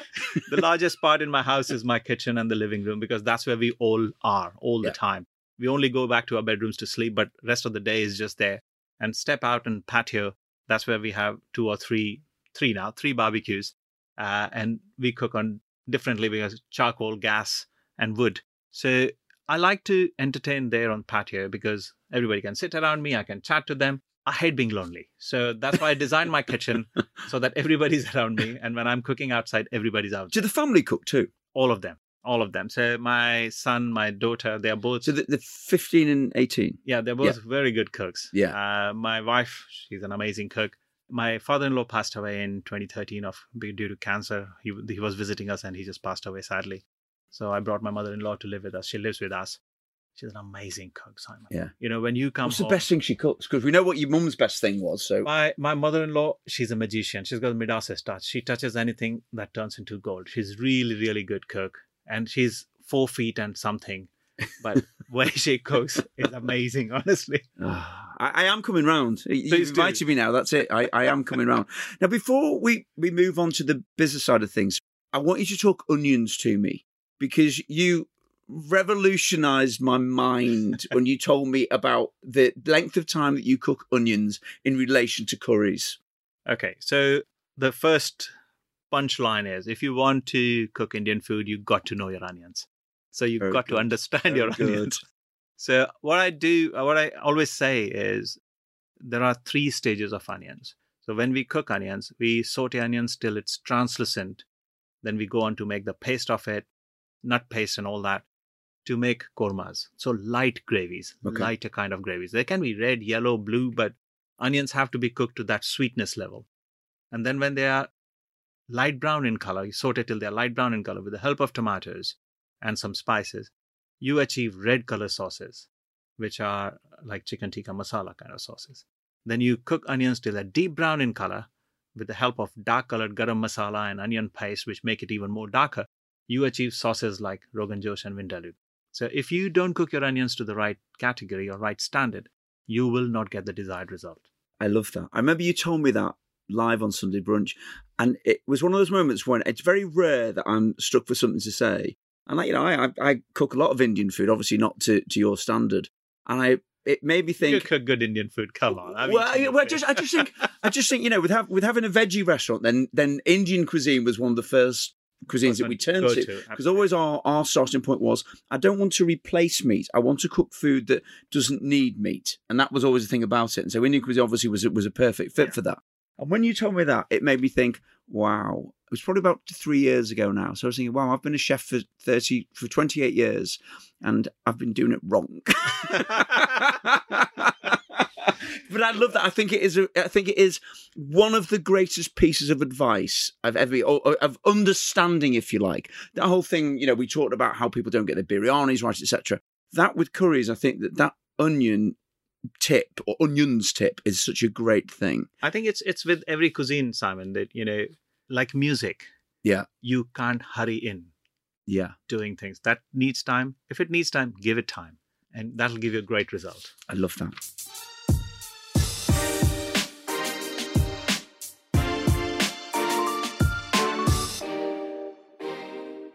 the largest part in my house is my kitchen and the living room because that's where we all are all Yeah. the time. We only go back to our bedrooms to sleep, but rest of the day is just there. And step out and patio. That's where we have two or three, three now, three barbecues, uh, and we cook on differently because charcoal, gas, and wood. So I like to entertain there on patio because everybody can sit around me. I can chat to them. I hate being lonely. So that's why I designed my kitchen <laughs> so that everybody's around me. And when I'm cooking outside, everybody's out. Do the family cook too? All of them. All of them. So my son, my daughter, they're both So the, the 15 and 18. yeah, they're both very good cooks. Yeah. Uh, my wife, she's an amazing cook. My father-in-law passed away in 2013 of due to cancer. He he was visiting us and he just passed away sadly. So I brought my mother-in-law to live with us. She lives with us. She's an amazing cook, Simon. Yeah. You know when you come What's the best thing she cooks? Because we know what your mum's best thing was. So my my mother-in-law, she's a magician. She's got a Midas touch. She touches anything that turns into gold. She's really, really good cook, and she's four feet and something. But <laughs> way she cooks is amazing, <laughs> honestly. Ah, I, I am coming round. You- Please do. invited me now. That's it. I, I am coming round. Now, before we, we move on to the business side of things, I want you to talk onions to me because you revolutionized my mind <laughs> when you told me about the length of time that you cook onions in relation to curries. Okay, so the first punchline is if you want to cook Indian food, you've got to know your onions. So you've Very got to understand Very your good. onions. So what I do, uh, what I always say is there are three stages of onions. So when we cook onions, we saute onions till it's translucent. Then we go on to make the paste of it, nut paste and all that, to make kormas. So light gravies, Okay. lighter kind of gravies. They can be red, yellow, blue, but onions have to be cooked to that sweetness level. And then when they are light brown in color, you saute till they're light brown in color with the help of tomatoes and some spices, you achieve red color sauces, which are like chicken tikka masala kind of sauces. Then you cook onions till they're deep brown in color with the help of dark colored garam masala and onion paste, which make it even more darker. You achieve sauces like Rogan Josh and Vindaloo. So if you don't cook your onions to the right category or right standard, you will not get the desired result. I love that. I remember you told me that live on Sunday brunch, and it was one of those moments when it's very rare that I'm struck for something to say. And like you know, I I, I cook a lot of Indian food, obviously not to, to your standard, and I it made me think. You cook good Indian food. Come on. I've Well, I, well, food. just I just think <laughs> I just think you know with have, with having a veggie restaurant, then then Indian cuisine was one of the first cuisines that we turned Go to. Because always our, our starting point was, I don't want to replace meat. I want to cook food that doesn't need meat, and that was always the thing about it. And so Indian cuisine obviously was was a perfect fit Yeah. for that. And when you told me that, it made me think, wow. It was probably about three years ago now. So I was thinking, wow, I've been a chef for thirty for twenty eight years, and I've been doing it wrong. <laughs> <laughs> but I love that. I think it is. A, I think it is one of the greatest pieces of advice I've ever, of understanding, if you like. That whole thing, you know, we talked about how people don't get their biryanis right, etc. That with curries, I think that that onion tip or onions tip is such a great thing. I think it's it's with every cuisine, Simon, that you know, like music. Yeah. You can't hurry in Yeah, doing things. That needs time. If it needs time, give it time. And that'll give you a great result. I love that.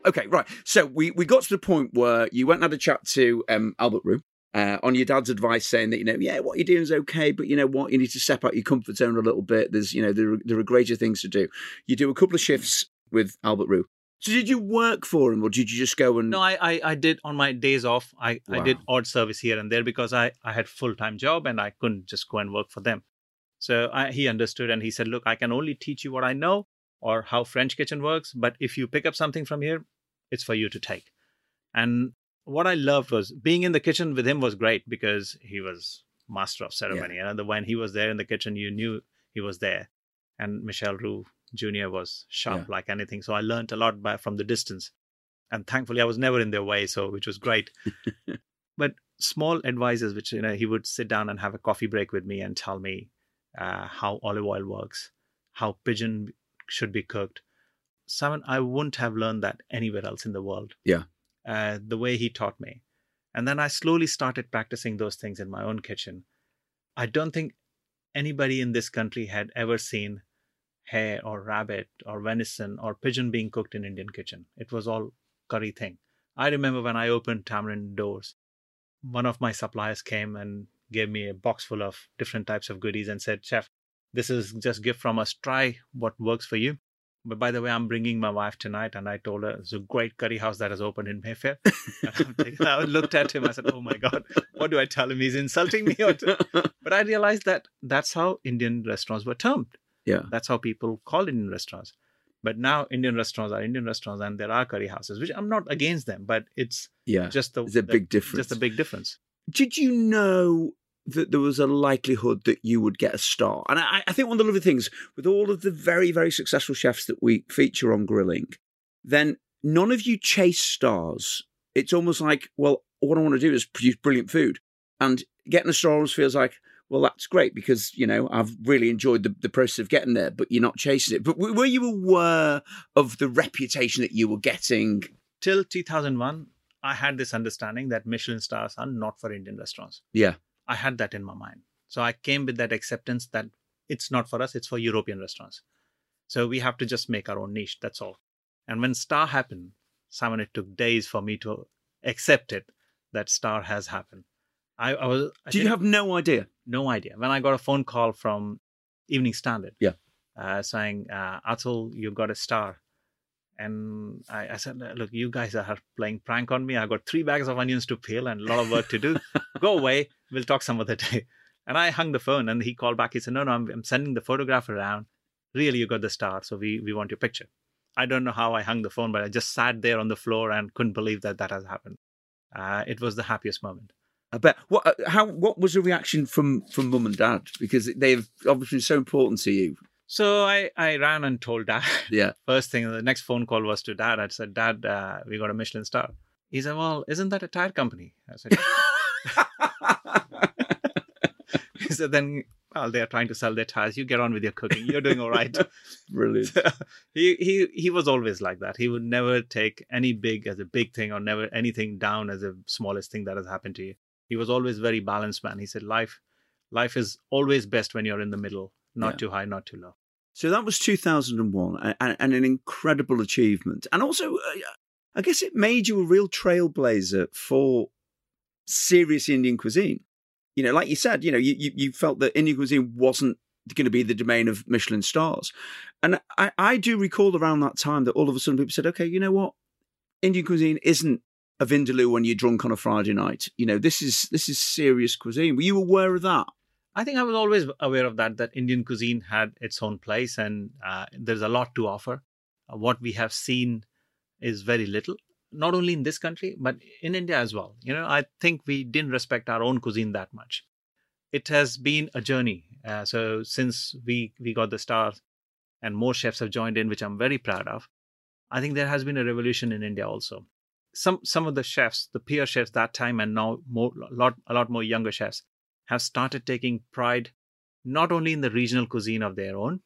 Okay, right. So we, we got to the point where you went and had a chat to um, Albert Roux uh, on your dad's advice, saying that you know, yeah, what you're doing is okay, but you know what, you need to step out your comfort zone a little bit. There's you know there are, there are greater things to do. You do a couple of shifts with Albert Roux. So did you work for him, or did you just go and? No, I, I, I did on my days off. I, I did odd service here and there because I, I had full time job and I couldn't just go and work for them. So I, he understood and he said, "Look, I can only teach you what I know or how French kitchen works. But if you pick up something from here, it's for you to take." And what I loved was being in the kitchen with him was great because he was master of ceremony. And when he was there in the kitchen, you knew he was there. And Michel Roux Jr. was sharp Yeah. like anything. So I learned a lot by, from the distance. And thankfully, I was never in their way, so which was great. <laughs> but small advices, which you know, he would sit down and have a coffee break with me and tell me uh, how olive oil works, how pigeon should be cooked. Simon, I wouldn't have learned that anywhere else in the world. Yeah. uh, the way he taught me. And then I slowly started practicing those things in my own kitchen. I don't think anybody in this country had ever seen hare or rabbit or venison or pigeon being cooked in Indian kitchen. It was all curry thing. I remember when I opened Tamarind doors, one of my suppliers came and gave me a box full of different types of goodies and said, "Chef, this is just gift from us. Try what works for you." But by the way, I'm bringing my wife tonight, and I told her it's a great curry house that has opened in Mayfair. <laughs> <laughs> I looked at him. I said, "Oh my God, what do I tell him? He's insulting me." <laughs> but I realized that that's how Indian restaurants were termed. Yeah. That's how people call Indian restaurants. But now Indian restaurants are Indian restaurants and there are curry houses, which I'm not against them, but it's yeah. just the, There's a the- big difference. Just a big difference. Did you know that there was a likelihood that you would get a star? And I, I think one of the lovely things with all of the very, very successful chefs that we feature on grilling, then none of you chase stars. It's almost like, well, what I want to do is produce brilliant food. And getting a star almost feels like, well, that's great because, you know, I've really enjoyed the, the process of getting there, but you're not chasing it. But were you aware of the reputation that you were getting? Till 2001, I had this understanding that Michelin stars are not for Indian restaurants. Yeah. I had that in my mind. So I came with that acceptance that it's not for us, it's for European restaurants. So we have to just make our own niche, that's all. And when Star happened, Simon, it took days for me to accept it that Star has happened. I, I was. I Did you have no idea? no idea. When I got a phone call from Evening Standard, Yeah. uh, saying, uh, Atul, you've got a star. And I, I said, look, you guys are playing prank on me. I got three bags of onions to peel and a lot of work to do. <laughs> Go away. We'll talk some other day. And I hung the phone and he called back. He said, no, no, I'm, I'm sending the photograph around. Really, you got the star. So we, we want your picture. I don't know how I hung the phone, but I just sat there on the floor and couldn't believe that that has happened. Uh, it was the happiest moment. I bet. What? uh, How? What was the reaction from from mum and dad? Because they've obviously been so important to you. So I, I ran and told dad. <laughs> Yeah. First thing, the next phone call was to dad. I said, Dad, uh, we got a Michelin star. He said, Well, isn't that a tire company? I said, <laughs> He said, Then, well, they're trying to sell their tires. You get on with your cooking. You're doing all right. <laughs> Brilliant. he, he, he was always like that. He would never take any big as a big thing or never anything down as the smallest thing that has happened to you. He was always very balanced man. He said, Life, life is always best when you're in the middle, not Yeah. too high, not too low. So that was 2001, and, and, and an incredible achievement. And also, uh, I guess it made you a real trailblazer for serious Indian cuisine. You know, like you said, you know, you, you, you felt that Indian cuisine wasn't going to be the domain of Michelin stars. And I, I do recall around that time that all of a sudden people said, okay, you know what? Indian cuisine isn't a vindaloo when you're drunk on a Friday night. You know, this is this is serious cuisine. Were you aware of that? I think I was always aware of that, that Indian cuisine had its own place and uh, there's a lot to offer. What we have seen is very little, not only in this country, but in India as well. You know, I think we didn't respect our own cuisine that much. It has been a journey. Uh, so since we, we got the stars and more chefs have joined in, which I'm very proud of, I think there has been a revolution in India also. Some some of the chefs, the peer chefs that time, and now more a lot a lot more younger chefs have started taking pride not only in the regional cuisine of their own,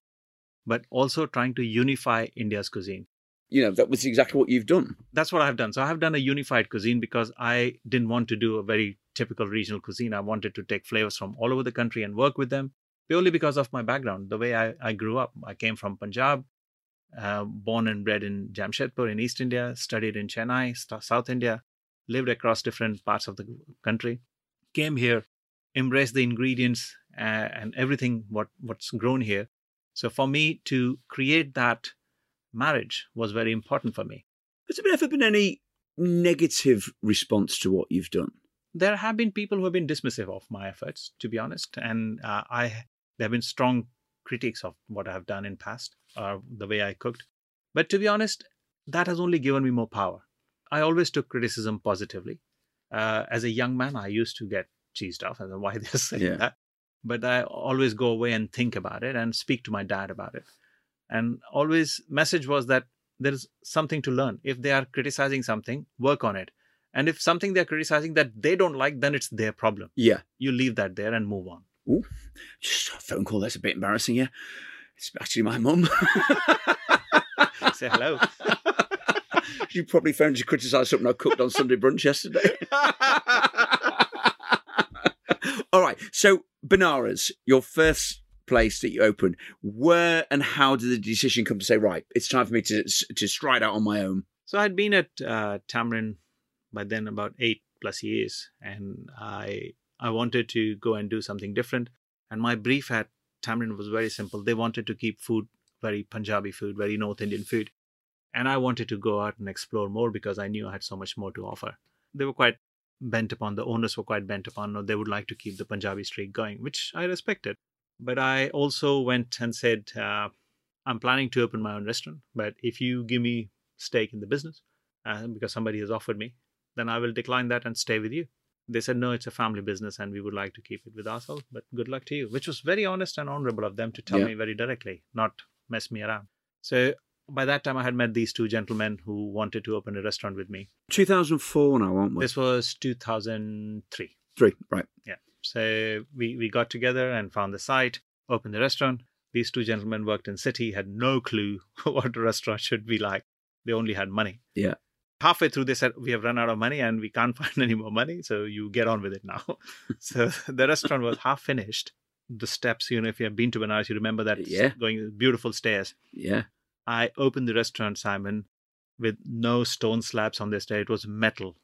but also trying to unify India's cuisine. You know, that was exactly what you've done. That's what I've done. So I have done a unified cuisine because I didn't want to do a very typical regional cuisine. I wanted to take flavors from all over the country and work with them purely because of my background, the way I, I grew up. I came from Punjab, uh, born and bred in Jamshedpur in East India, studied in Chennai, South India, lived across different parts of the country, came here, embraced the ingredients uh, and everything what, what's grown here. So for me to create that marriage was very important for me. Has there ever been any negative response to what you've done? there have been people who have been dismissive of my efforts, to be honest, and uh, I there have been strong critiques of what I have done in past or the way I cooked. But to be honest, that has only given me more power. I always took criticism positively. Uh, as a young man, I used to get cheesed off. I don't know why <laughs> they're saying Yeah. that, but I always go away and think about it and speak to my dad about it. And always message was that there is something to learn. If they are criticizing something, work on it. And if something they're criticizing that they don't like, then it's their problem. Yeah. You leave that there and move on. Oh, just a phone call. That's a bit embarrassing. Yeah. It's actually my mum. <laughs> Say hello. <laughs> you probably phoned to criticise something I cooked on Sunday brunch yesterday. All right. So, Benares, your first place that you opened, where and how did the decision come to say, right, it's time for me to to stride out on my own? So I'd been at uh, Tamarind by then about eight plus years, and I I wanted to go and do something different. And my brief at Tamarind was very simple. They wanted to keep food very Punjabi food, very North Indian food, and I wanted to go out and explore more because I knew I had so much more to offer. They were quite bent upon the owners were quite bent upon or they would like to keep the punjabi streak going which i respected. But i also went and said uh, i'm planning to open my own restaurant but if you give me stake in the business uh, because somebody has offered me then i will decline that and stay with you. They said no it's a family business and we would like to keep it with ourselves but good luck to you which was very honest and honorable of them to tell Yeah. me very directly not mess me around. So by that time i had met these two gentlemen who wanted to open a restaurant with me 2004 now, aren't we? this was 2003 Three, right. Yeah. So we, we got together and found the site, opened the restaurant. These two gentlemen worked in city, had no clue <laughs> what a restaurant should be like. They only had money. Yeah. Halfway through, they said, We have run out of money and we can't <laughs> find any more money. So you get on with it now. <laughs> so the restaurant was half finished. The steps, you know, if you have been to Benares, you remember that Yeah. going beautiful stairs. Yeah. I opened the restaurant, Simon, with no stone slabs on the stair. It was metal.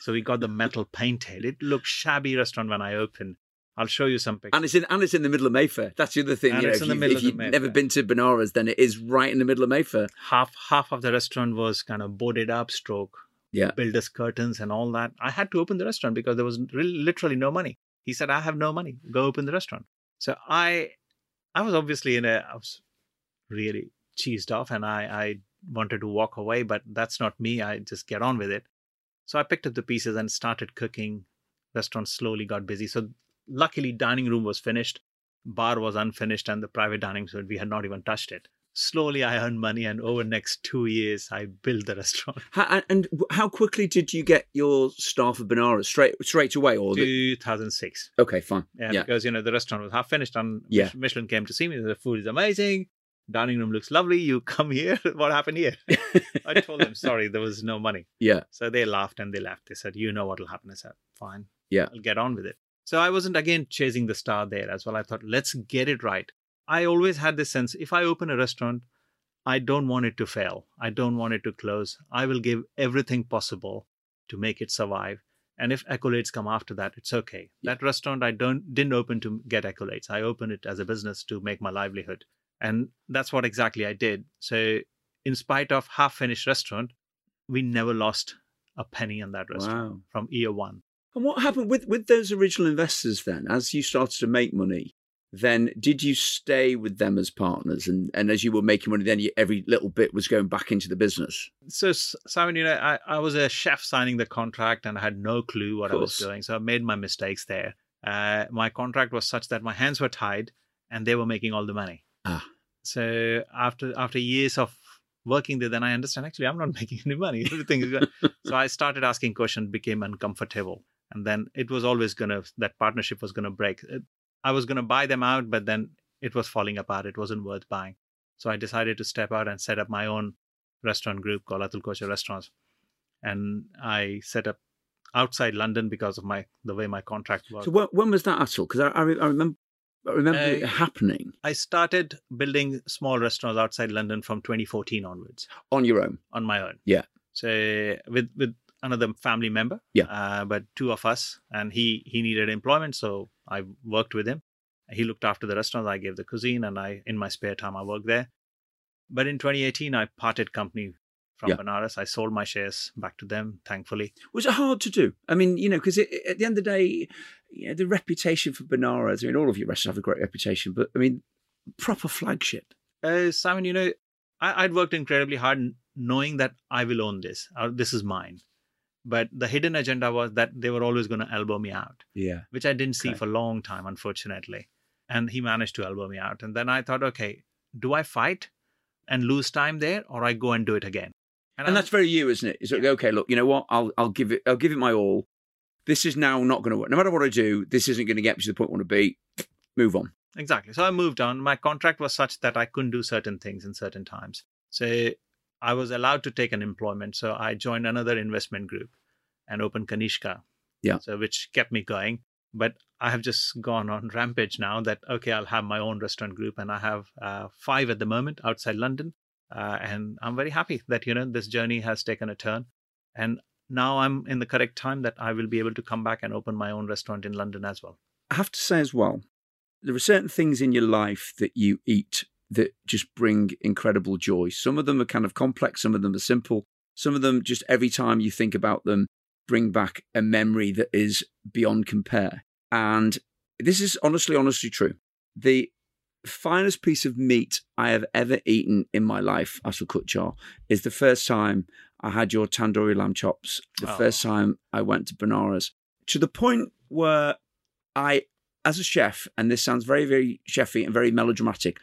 so we got the metal <laughs> painted. It looked shabby restaurant when I opened. I'll show you some pictures. And it's in and it's in the middle of Mayfair. That's the other thing. And you know, it's in the you- middle if of Mayfair. never been to Benares, then it is right in the middle of Mayfair. half half of the restaurant was kind of boarded up, stroke, Yeah. builders curtains and all that. I had to open the restaurant because there was really, literally no money. He said, "I have no money. Go open the restaurant." So I, I was obviously in a, I was really cheesed off, and I, I wanted to walk away, but that's not me. I just get on with it. So I picked up the pieces and started cooking. Restaurant slowly got busy. So luckily, dining room was finished, bar was unfinished, and the private dining room we had not even touched it. Slowly, I earned money, and over next two years, I built the <laughs> restaurant. How, and- how quickly did you get your staff of Benares straight straight away? Or the, 2006. okay, fine. Yeah, Yeah. because you know the restaurant was half finished, and Yeah. Michelin came to see me. The food is amazing. Dining room looks lovely. You <laughs> come here. what happened here? I told them, <laughs> sorry, there was no money. Yeah. So they laughed and they left. They said, you know what will happen. I said, fine. Yeah. I'll get on with it. So I wasn't again chasing the star there as well. I thought, let's get it right. I always had this sense if I open a restaurant, I don't want it to fail. I don't want it to close. I will give everything possible to make it survive. And if accolades come after that, it's okay. Yeah. That restaurant I don't didn't open to get accolades. I opened it as a business to make my livelihood. And that's what exactly I did. So in spite of half finished restaurant, we never lost a penny on that restaurant Wow. from year one. And what happened with with those original investors then? As you started to make money, then did you stay with them as partners? And and as you were making money, then you, every little bit was going back into the business. So, Simon, you know, I, I was a chef signing the contract and I had no clue what I was doing. So I made my mistakes there. Uh, my contract was such that my hands were tied and they were making all the money. Ah. So after after years of working there, then I understand actually I'm not <laughs> making any money. Everything is good. so I started asking questions, became uncomfortable. And then it was always going to, that partnership was going to break. It- I was going to buy them out, but then it was falling apart. It wasn't worth buying. So I decided to step out and set up my own restaurant group called Atul Kochhar Restaurants. And I set up outside London because of my the way my contract was. So when, when was that, Atul? Because I, I, I remember I remember Uh, it happening I started building small restaurants outside London from 2014 onwards on your own. on my own. Yeah. So with with another family member. Yeah. Uh, but two of us, and he he needed employment, so I worked with him. He looked after the restaurant. I gave the cuisine, and I in my spare time I worked there. But in 2018, I parted company from Yeah. Banaras. I sold my shares back to them, thankfully. Was it hard to do? I mean, you know, because at the end of the day, you know, the reputation for Benares, I mean, all of your restaurants have a great reputation, but I mean, proper flagship. Uh, Simon, you know, I, I'd worked incredibly hard knowing that I will own this. Or this is mine. But the hidden agenda was that they were always going to elbow me out, Yeah. which I didn't see Okay. for a long time, unfortunately. And he managed to elbow me out. And then I thought, okay, do I fight and lose time there, or I go and do it again? And I- that's very you, isn't it? It's like, okay, look, you know what? I'll I'll give it I'll give it my all. This is now not going to work. No matter what I do, this isn't going to get me to the point I want to be. Move on. Exactly. So I moved on. My contract was such that I couldn't do certain things in certain times. So I was allowed to take an employment. So I joined another investment group and opened Kanishka. Yeah. So which kept me going. But I have just gone on <laughs> rampage now that, okay, I'll have my own restaurant group and I have uh, five at the moment outside London. Uh, and I'm very happy that, you know, this journey has taken a turn. And now I'm in the correct time that I will be able to come back and open my own restaurant in London as well. I have to say as well, there are certain things in your life that you eat that just bring incredible joy. Some of them are kind of complex, some of them are simple. Some of them, just every time you think about them, bring back a memory that is beyond compare. And this is honestly, honestly true. The finest piece of meat I have ever eaten in my life, Atul Kochhar, is the first time I had your tandoori lamb chops, the Oh. first time I went to Benares, to the point where I, as a chef, and this sounds very, very chefy and very melodramatic,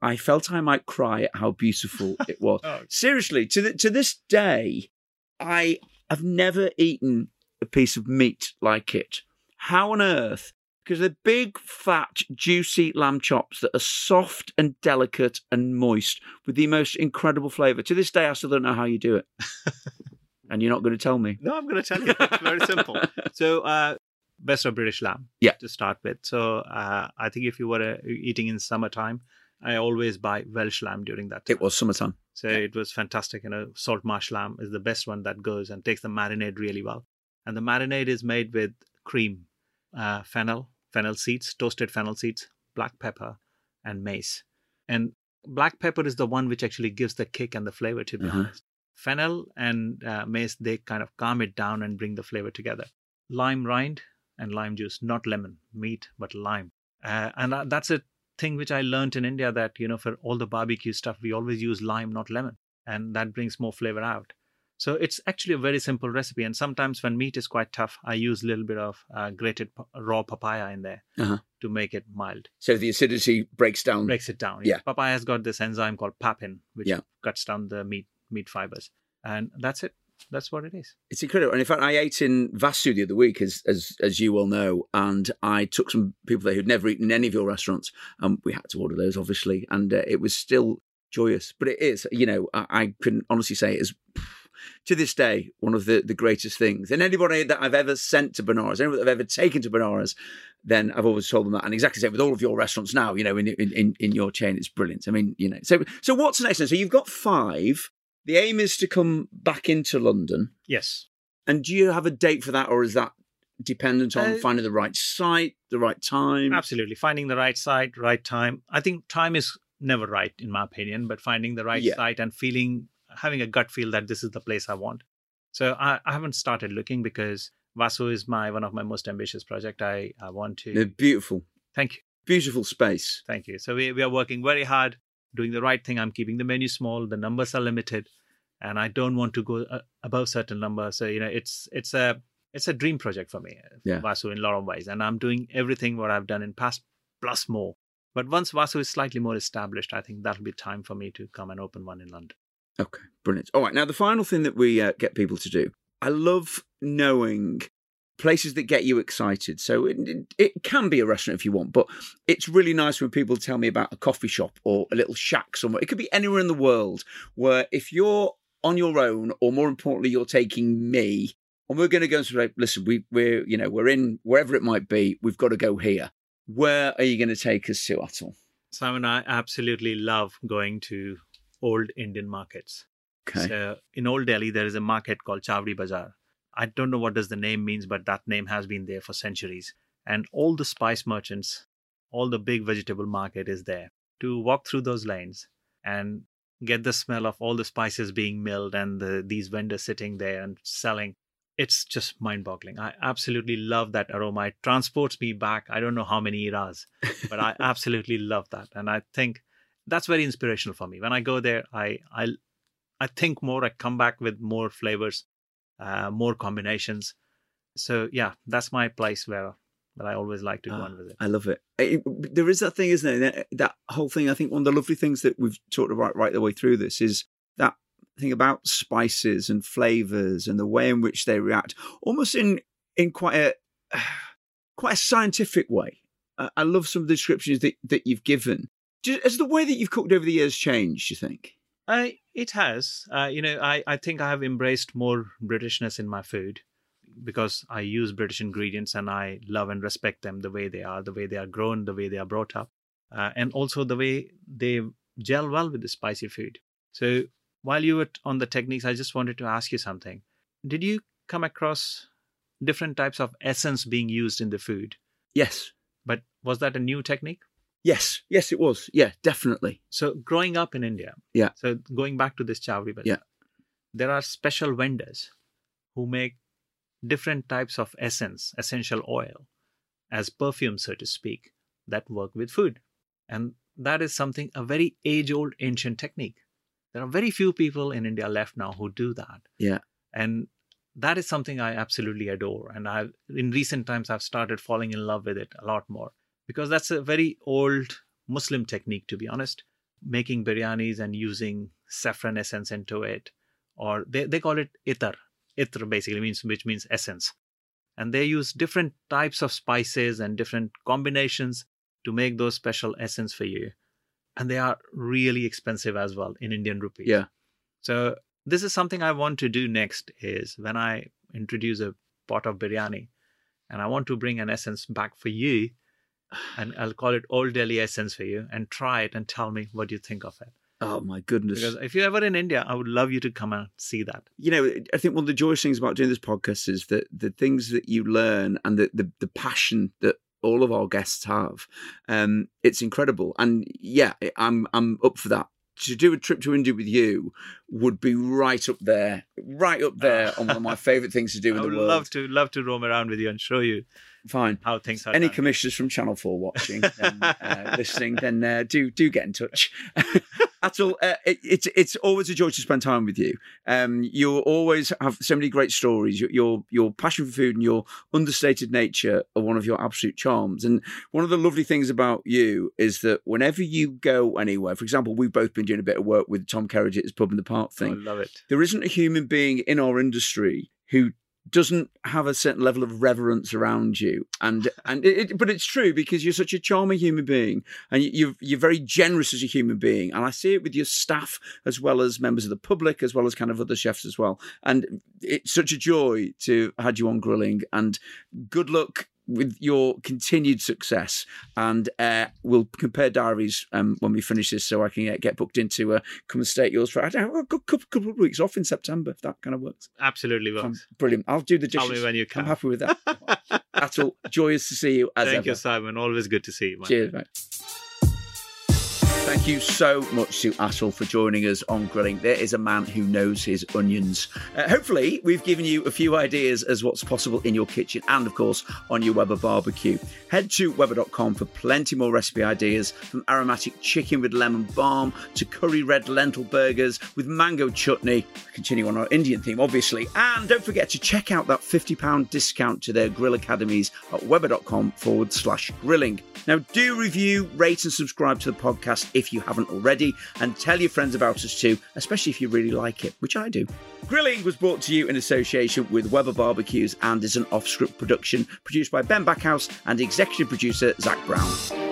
I felt I might cry at how beautiful <laughs> it was. Oh. Seriously, to the, to this day, I have never eaten a piece of meat like it. How on earth? Because they're big, fat, juicy lamb chops that are soft and delicate and moist with the most incredible flavour. To this day, I still don't know how you do it. <laughs> and you're not going to tell me. No, I'm going to tell you. It's very simple. <laughs> So, uh, best of British lamb. Yeah. To start with. So, uh, I think if you were uh, eating in summertime, I always buy Welsh lamb during that time. It was summertime. So it was fantastic. You know, salt marsh lamb is the best one that goes and takes the marinade really well. And the marinade is made with cream, uh, fennel, fennel seeds, toasted fennel seeds, black pepper, and mace. And black pepper is the one which actually gives the kick and the flavor, to be Mhm. honest. Fennel and uh, mace, they kind of calm it down and bring the flavor together. Lime rind and lime juice, not lemon, meat, but lime. Uh, and uh, that's a thing which I learned in India that, you know, for all the barbecue stuff, we always use lime, not lemon. And that brings more flavor out. So it's actually a very simple recipe. And sometimes when meat is quite tough, I use a little bit of uh, grated raw papaya in there Uh-huh. to make it mild, So the acidity breaks down. breaks it down. Yeah. Papaya has got this enzyme called papain, which Yeah. cuts down the meat meat fibers. And that's it. That's what it is. It's incredible. And in fact, I ate in Vasu the other week, as as as you well know, and I took some people there who'd never eaten in any of your restaurants, and we had to order those, obviously, and uh, it was still joyous. But it is, you know, I, I can honestly say it is. To this day, one of the, the greatest things. And anybody that I've ever sent to Benares, anyone that I've ever taken to Benares, then I've always told them that. And exactly the same with all of your restaurants now, you know, in, in, in, your chain, it's brilliant. I mean, you know, so so what's next then? So you've got five. The aim is to come back into London. Yes. And do you have a date for that, or is that dependent on Uh, finding the right site, the right time? Absolutely. Finding the right site, right time. I think time is never right, in my opinion, but finding the right Yeah. site and feeling, having a gut feel that this is the place I want. So I, I haven't started looking because Vasu is my one of my most ambitious project. I, I want to. The beautiful, Thank you. beautiful space. Thank you. So we, we are working very hard, doing the right thing. I'm keeping the menu small. The numbers are limited, and I don't want to go uh, above certain numbers. So you know, it's it's a it's a dream project for me, Yeah. Vasu in a lot of ways, and I'm doing everything what I've done in past plus more. But once Vasu is slightly more established, I think that'll be time for me to come and open one in London. Okay, brilliant. All right, now the final thing that we uh, get people to do, I love knowing places that get you excited. So it, it, it can be a restaurant if you want, but it's really nice when people tell me about a coffee shop or a little shack somewhere. It could be anywhere in the world where if you're on your own, or more importantly, you're taking me, and we're going to go and say, listen, we, we're you know we're in wherever it might be, we've got to go here. Where are you going to take us to, Atul? Simon, I absolutely love going to old Indian markets. Okay. So in Old Delhi, there is a market called Chawri Bazaar. I don't know what does the name means, but that name has been there for centuries. And all the spice merchants, all the big vegetable market is there. To walk through those lanes and get the smell of all the spices being milled and the, these vendors sitting there and selling, it's just mind-boggling. I absolutely love that aroma. It transports me back. I don't know how many eras, but I <laughs> absolutely love that. And I think that's very inspirational for me. When I go there, I I I think more. I come back with more flavors, uh, more combinations. So yeah, that's my place where that I always like to go Ah, and visit. I love it. It- There is that thing, isn't there? That, that whole thing. I think one of the lovely things that we've talked about right the way through this is that thing about spices and flavors and the way in which they react, almost in in quite a <sighs> quite a scientific way. I love some of the descriptions that that you've given. Has the way that you've cooked over the years changed? You think? I It has. Uh, you know, I, I think I have embraced more Britishness in my food because I use British ingredients and I love and respect them the way they are, the way they are grown, the way they are brought up, uh, and also the way they gel well with the spicy food. So while you were on the techniques, I just wanted to ask you something. Did you come across different types of essence being used in the food? Yes. But was that a new technique? Yes. Yes, it was. Yeah, definitely. So growing up in India, Yeah. So going back to this chawri, but Yeah. there are special vendors who make different types of essence, essential oil, as perfume, so to speak, that work with food, and that is something a very age-old ancient technique. There are very few people in India left now who do that. Yeah. and that is something I absolutely adore. And I, in recent times, I've started falling in love with it a lot more because that's a very old Muslim technique, to be honest. Making biryanis and using saffron essence into it, or they, they call it itar. Itar basically means which means essence, and they use different types of spices and different combinations to make those special essence for you, and they are really expensive as well in Indian rupees. Yeah. So this is something I want to do next is when I introduce a pot of biryani and I want to bring an essence back for you and I'll call it Old Delhi essence for you and try it and tell me what you think of it. Oh my goodness. Because if you're ever in India, I would love you to come and see that. you know, I think one of the joyous things about doing this podcast is that the things that you learn and the the, the passion that all of our guests have, um, it's incredible. And yeah, I'm I'm up for that. To do a trip to India with you would be right up there, right up there on one of my favourite things to do in <laughs> I would love to love to roam around with you and show you Fine. how things are Any done. commissioners from Channel Four watching, <laughs> then, uh, listening, then uh, do do get in touch. <laughs> Atul, uh, it, it's it's always a joy to spend time with you. Um, you always have so many great stories. Your, your your passion for food and your understated nature are one of your absolute charms. And one of the lovely things about you is that whenever you go anywhere, for example, we've both been doing a bit of work with Tom Kerridge at his pub in the park Oh, I thing. love it. There isn't a human being in our industry who doesn't have a certain level of reverence around you and <laughs> and it, but it's true because you're such a charming human being and you're you're very generous as a human being and I see it with your staff as well as members of the public as well as kind of other chefs as well and it's such a joy to have had you on grilling and good luck with your continued success and uh, we'll compare diaries um, when we finish this so I can uh, get booked into uh, come and stay at yours for I don't know, a good couple, couple of weeks off in September if that kind of works Absolutely um, works. brilliant I'll do the dishes. Tell me when you I'm come. happy with that. <laughs> That's all. Joyous to see you as Thank ever. you, Simon. Always good to see you. man. Cheers, mate. Thank you so much to Atul for joining us on Grilling. There is a man who knows his onions. Uh, hopefully, we've given you a few ideas as what's possible in your kitchen and, of course, on your Weber barbecue. Head to Weber.com for plenty more recipe ideas from aromatic chicken with lemon balm to curry red lentil burgers with mango chutney. Continue on our Indian theme, obviously. And don't forget to check out that £50 discount to their grill academies at weber.com forward slash grilling. Now, do review, rate, and subscribe to the podcast if you haven't already, and tell your friends about us too, especially if you really like it, which I do. Grilling was brought to you in association with Weber Barbecues and is an off script production produced by Ben Backhouse and executive producer Zach Brown.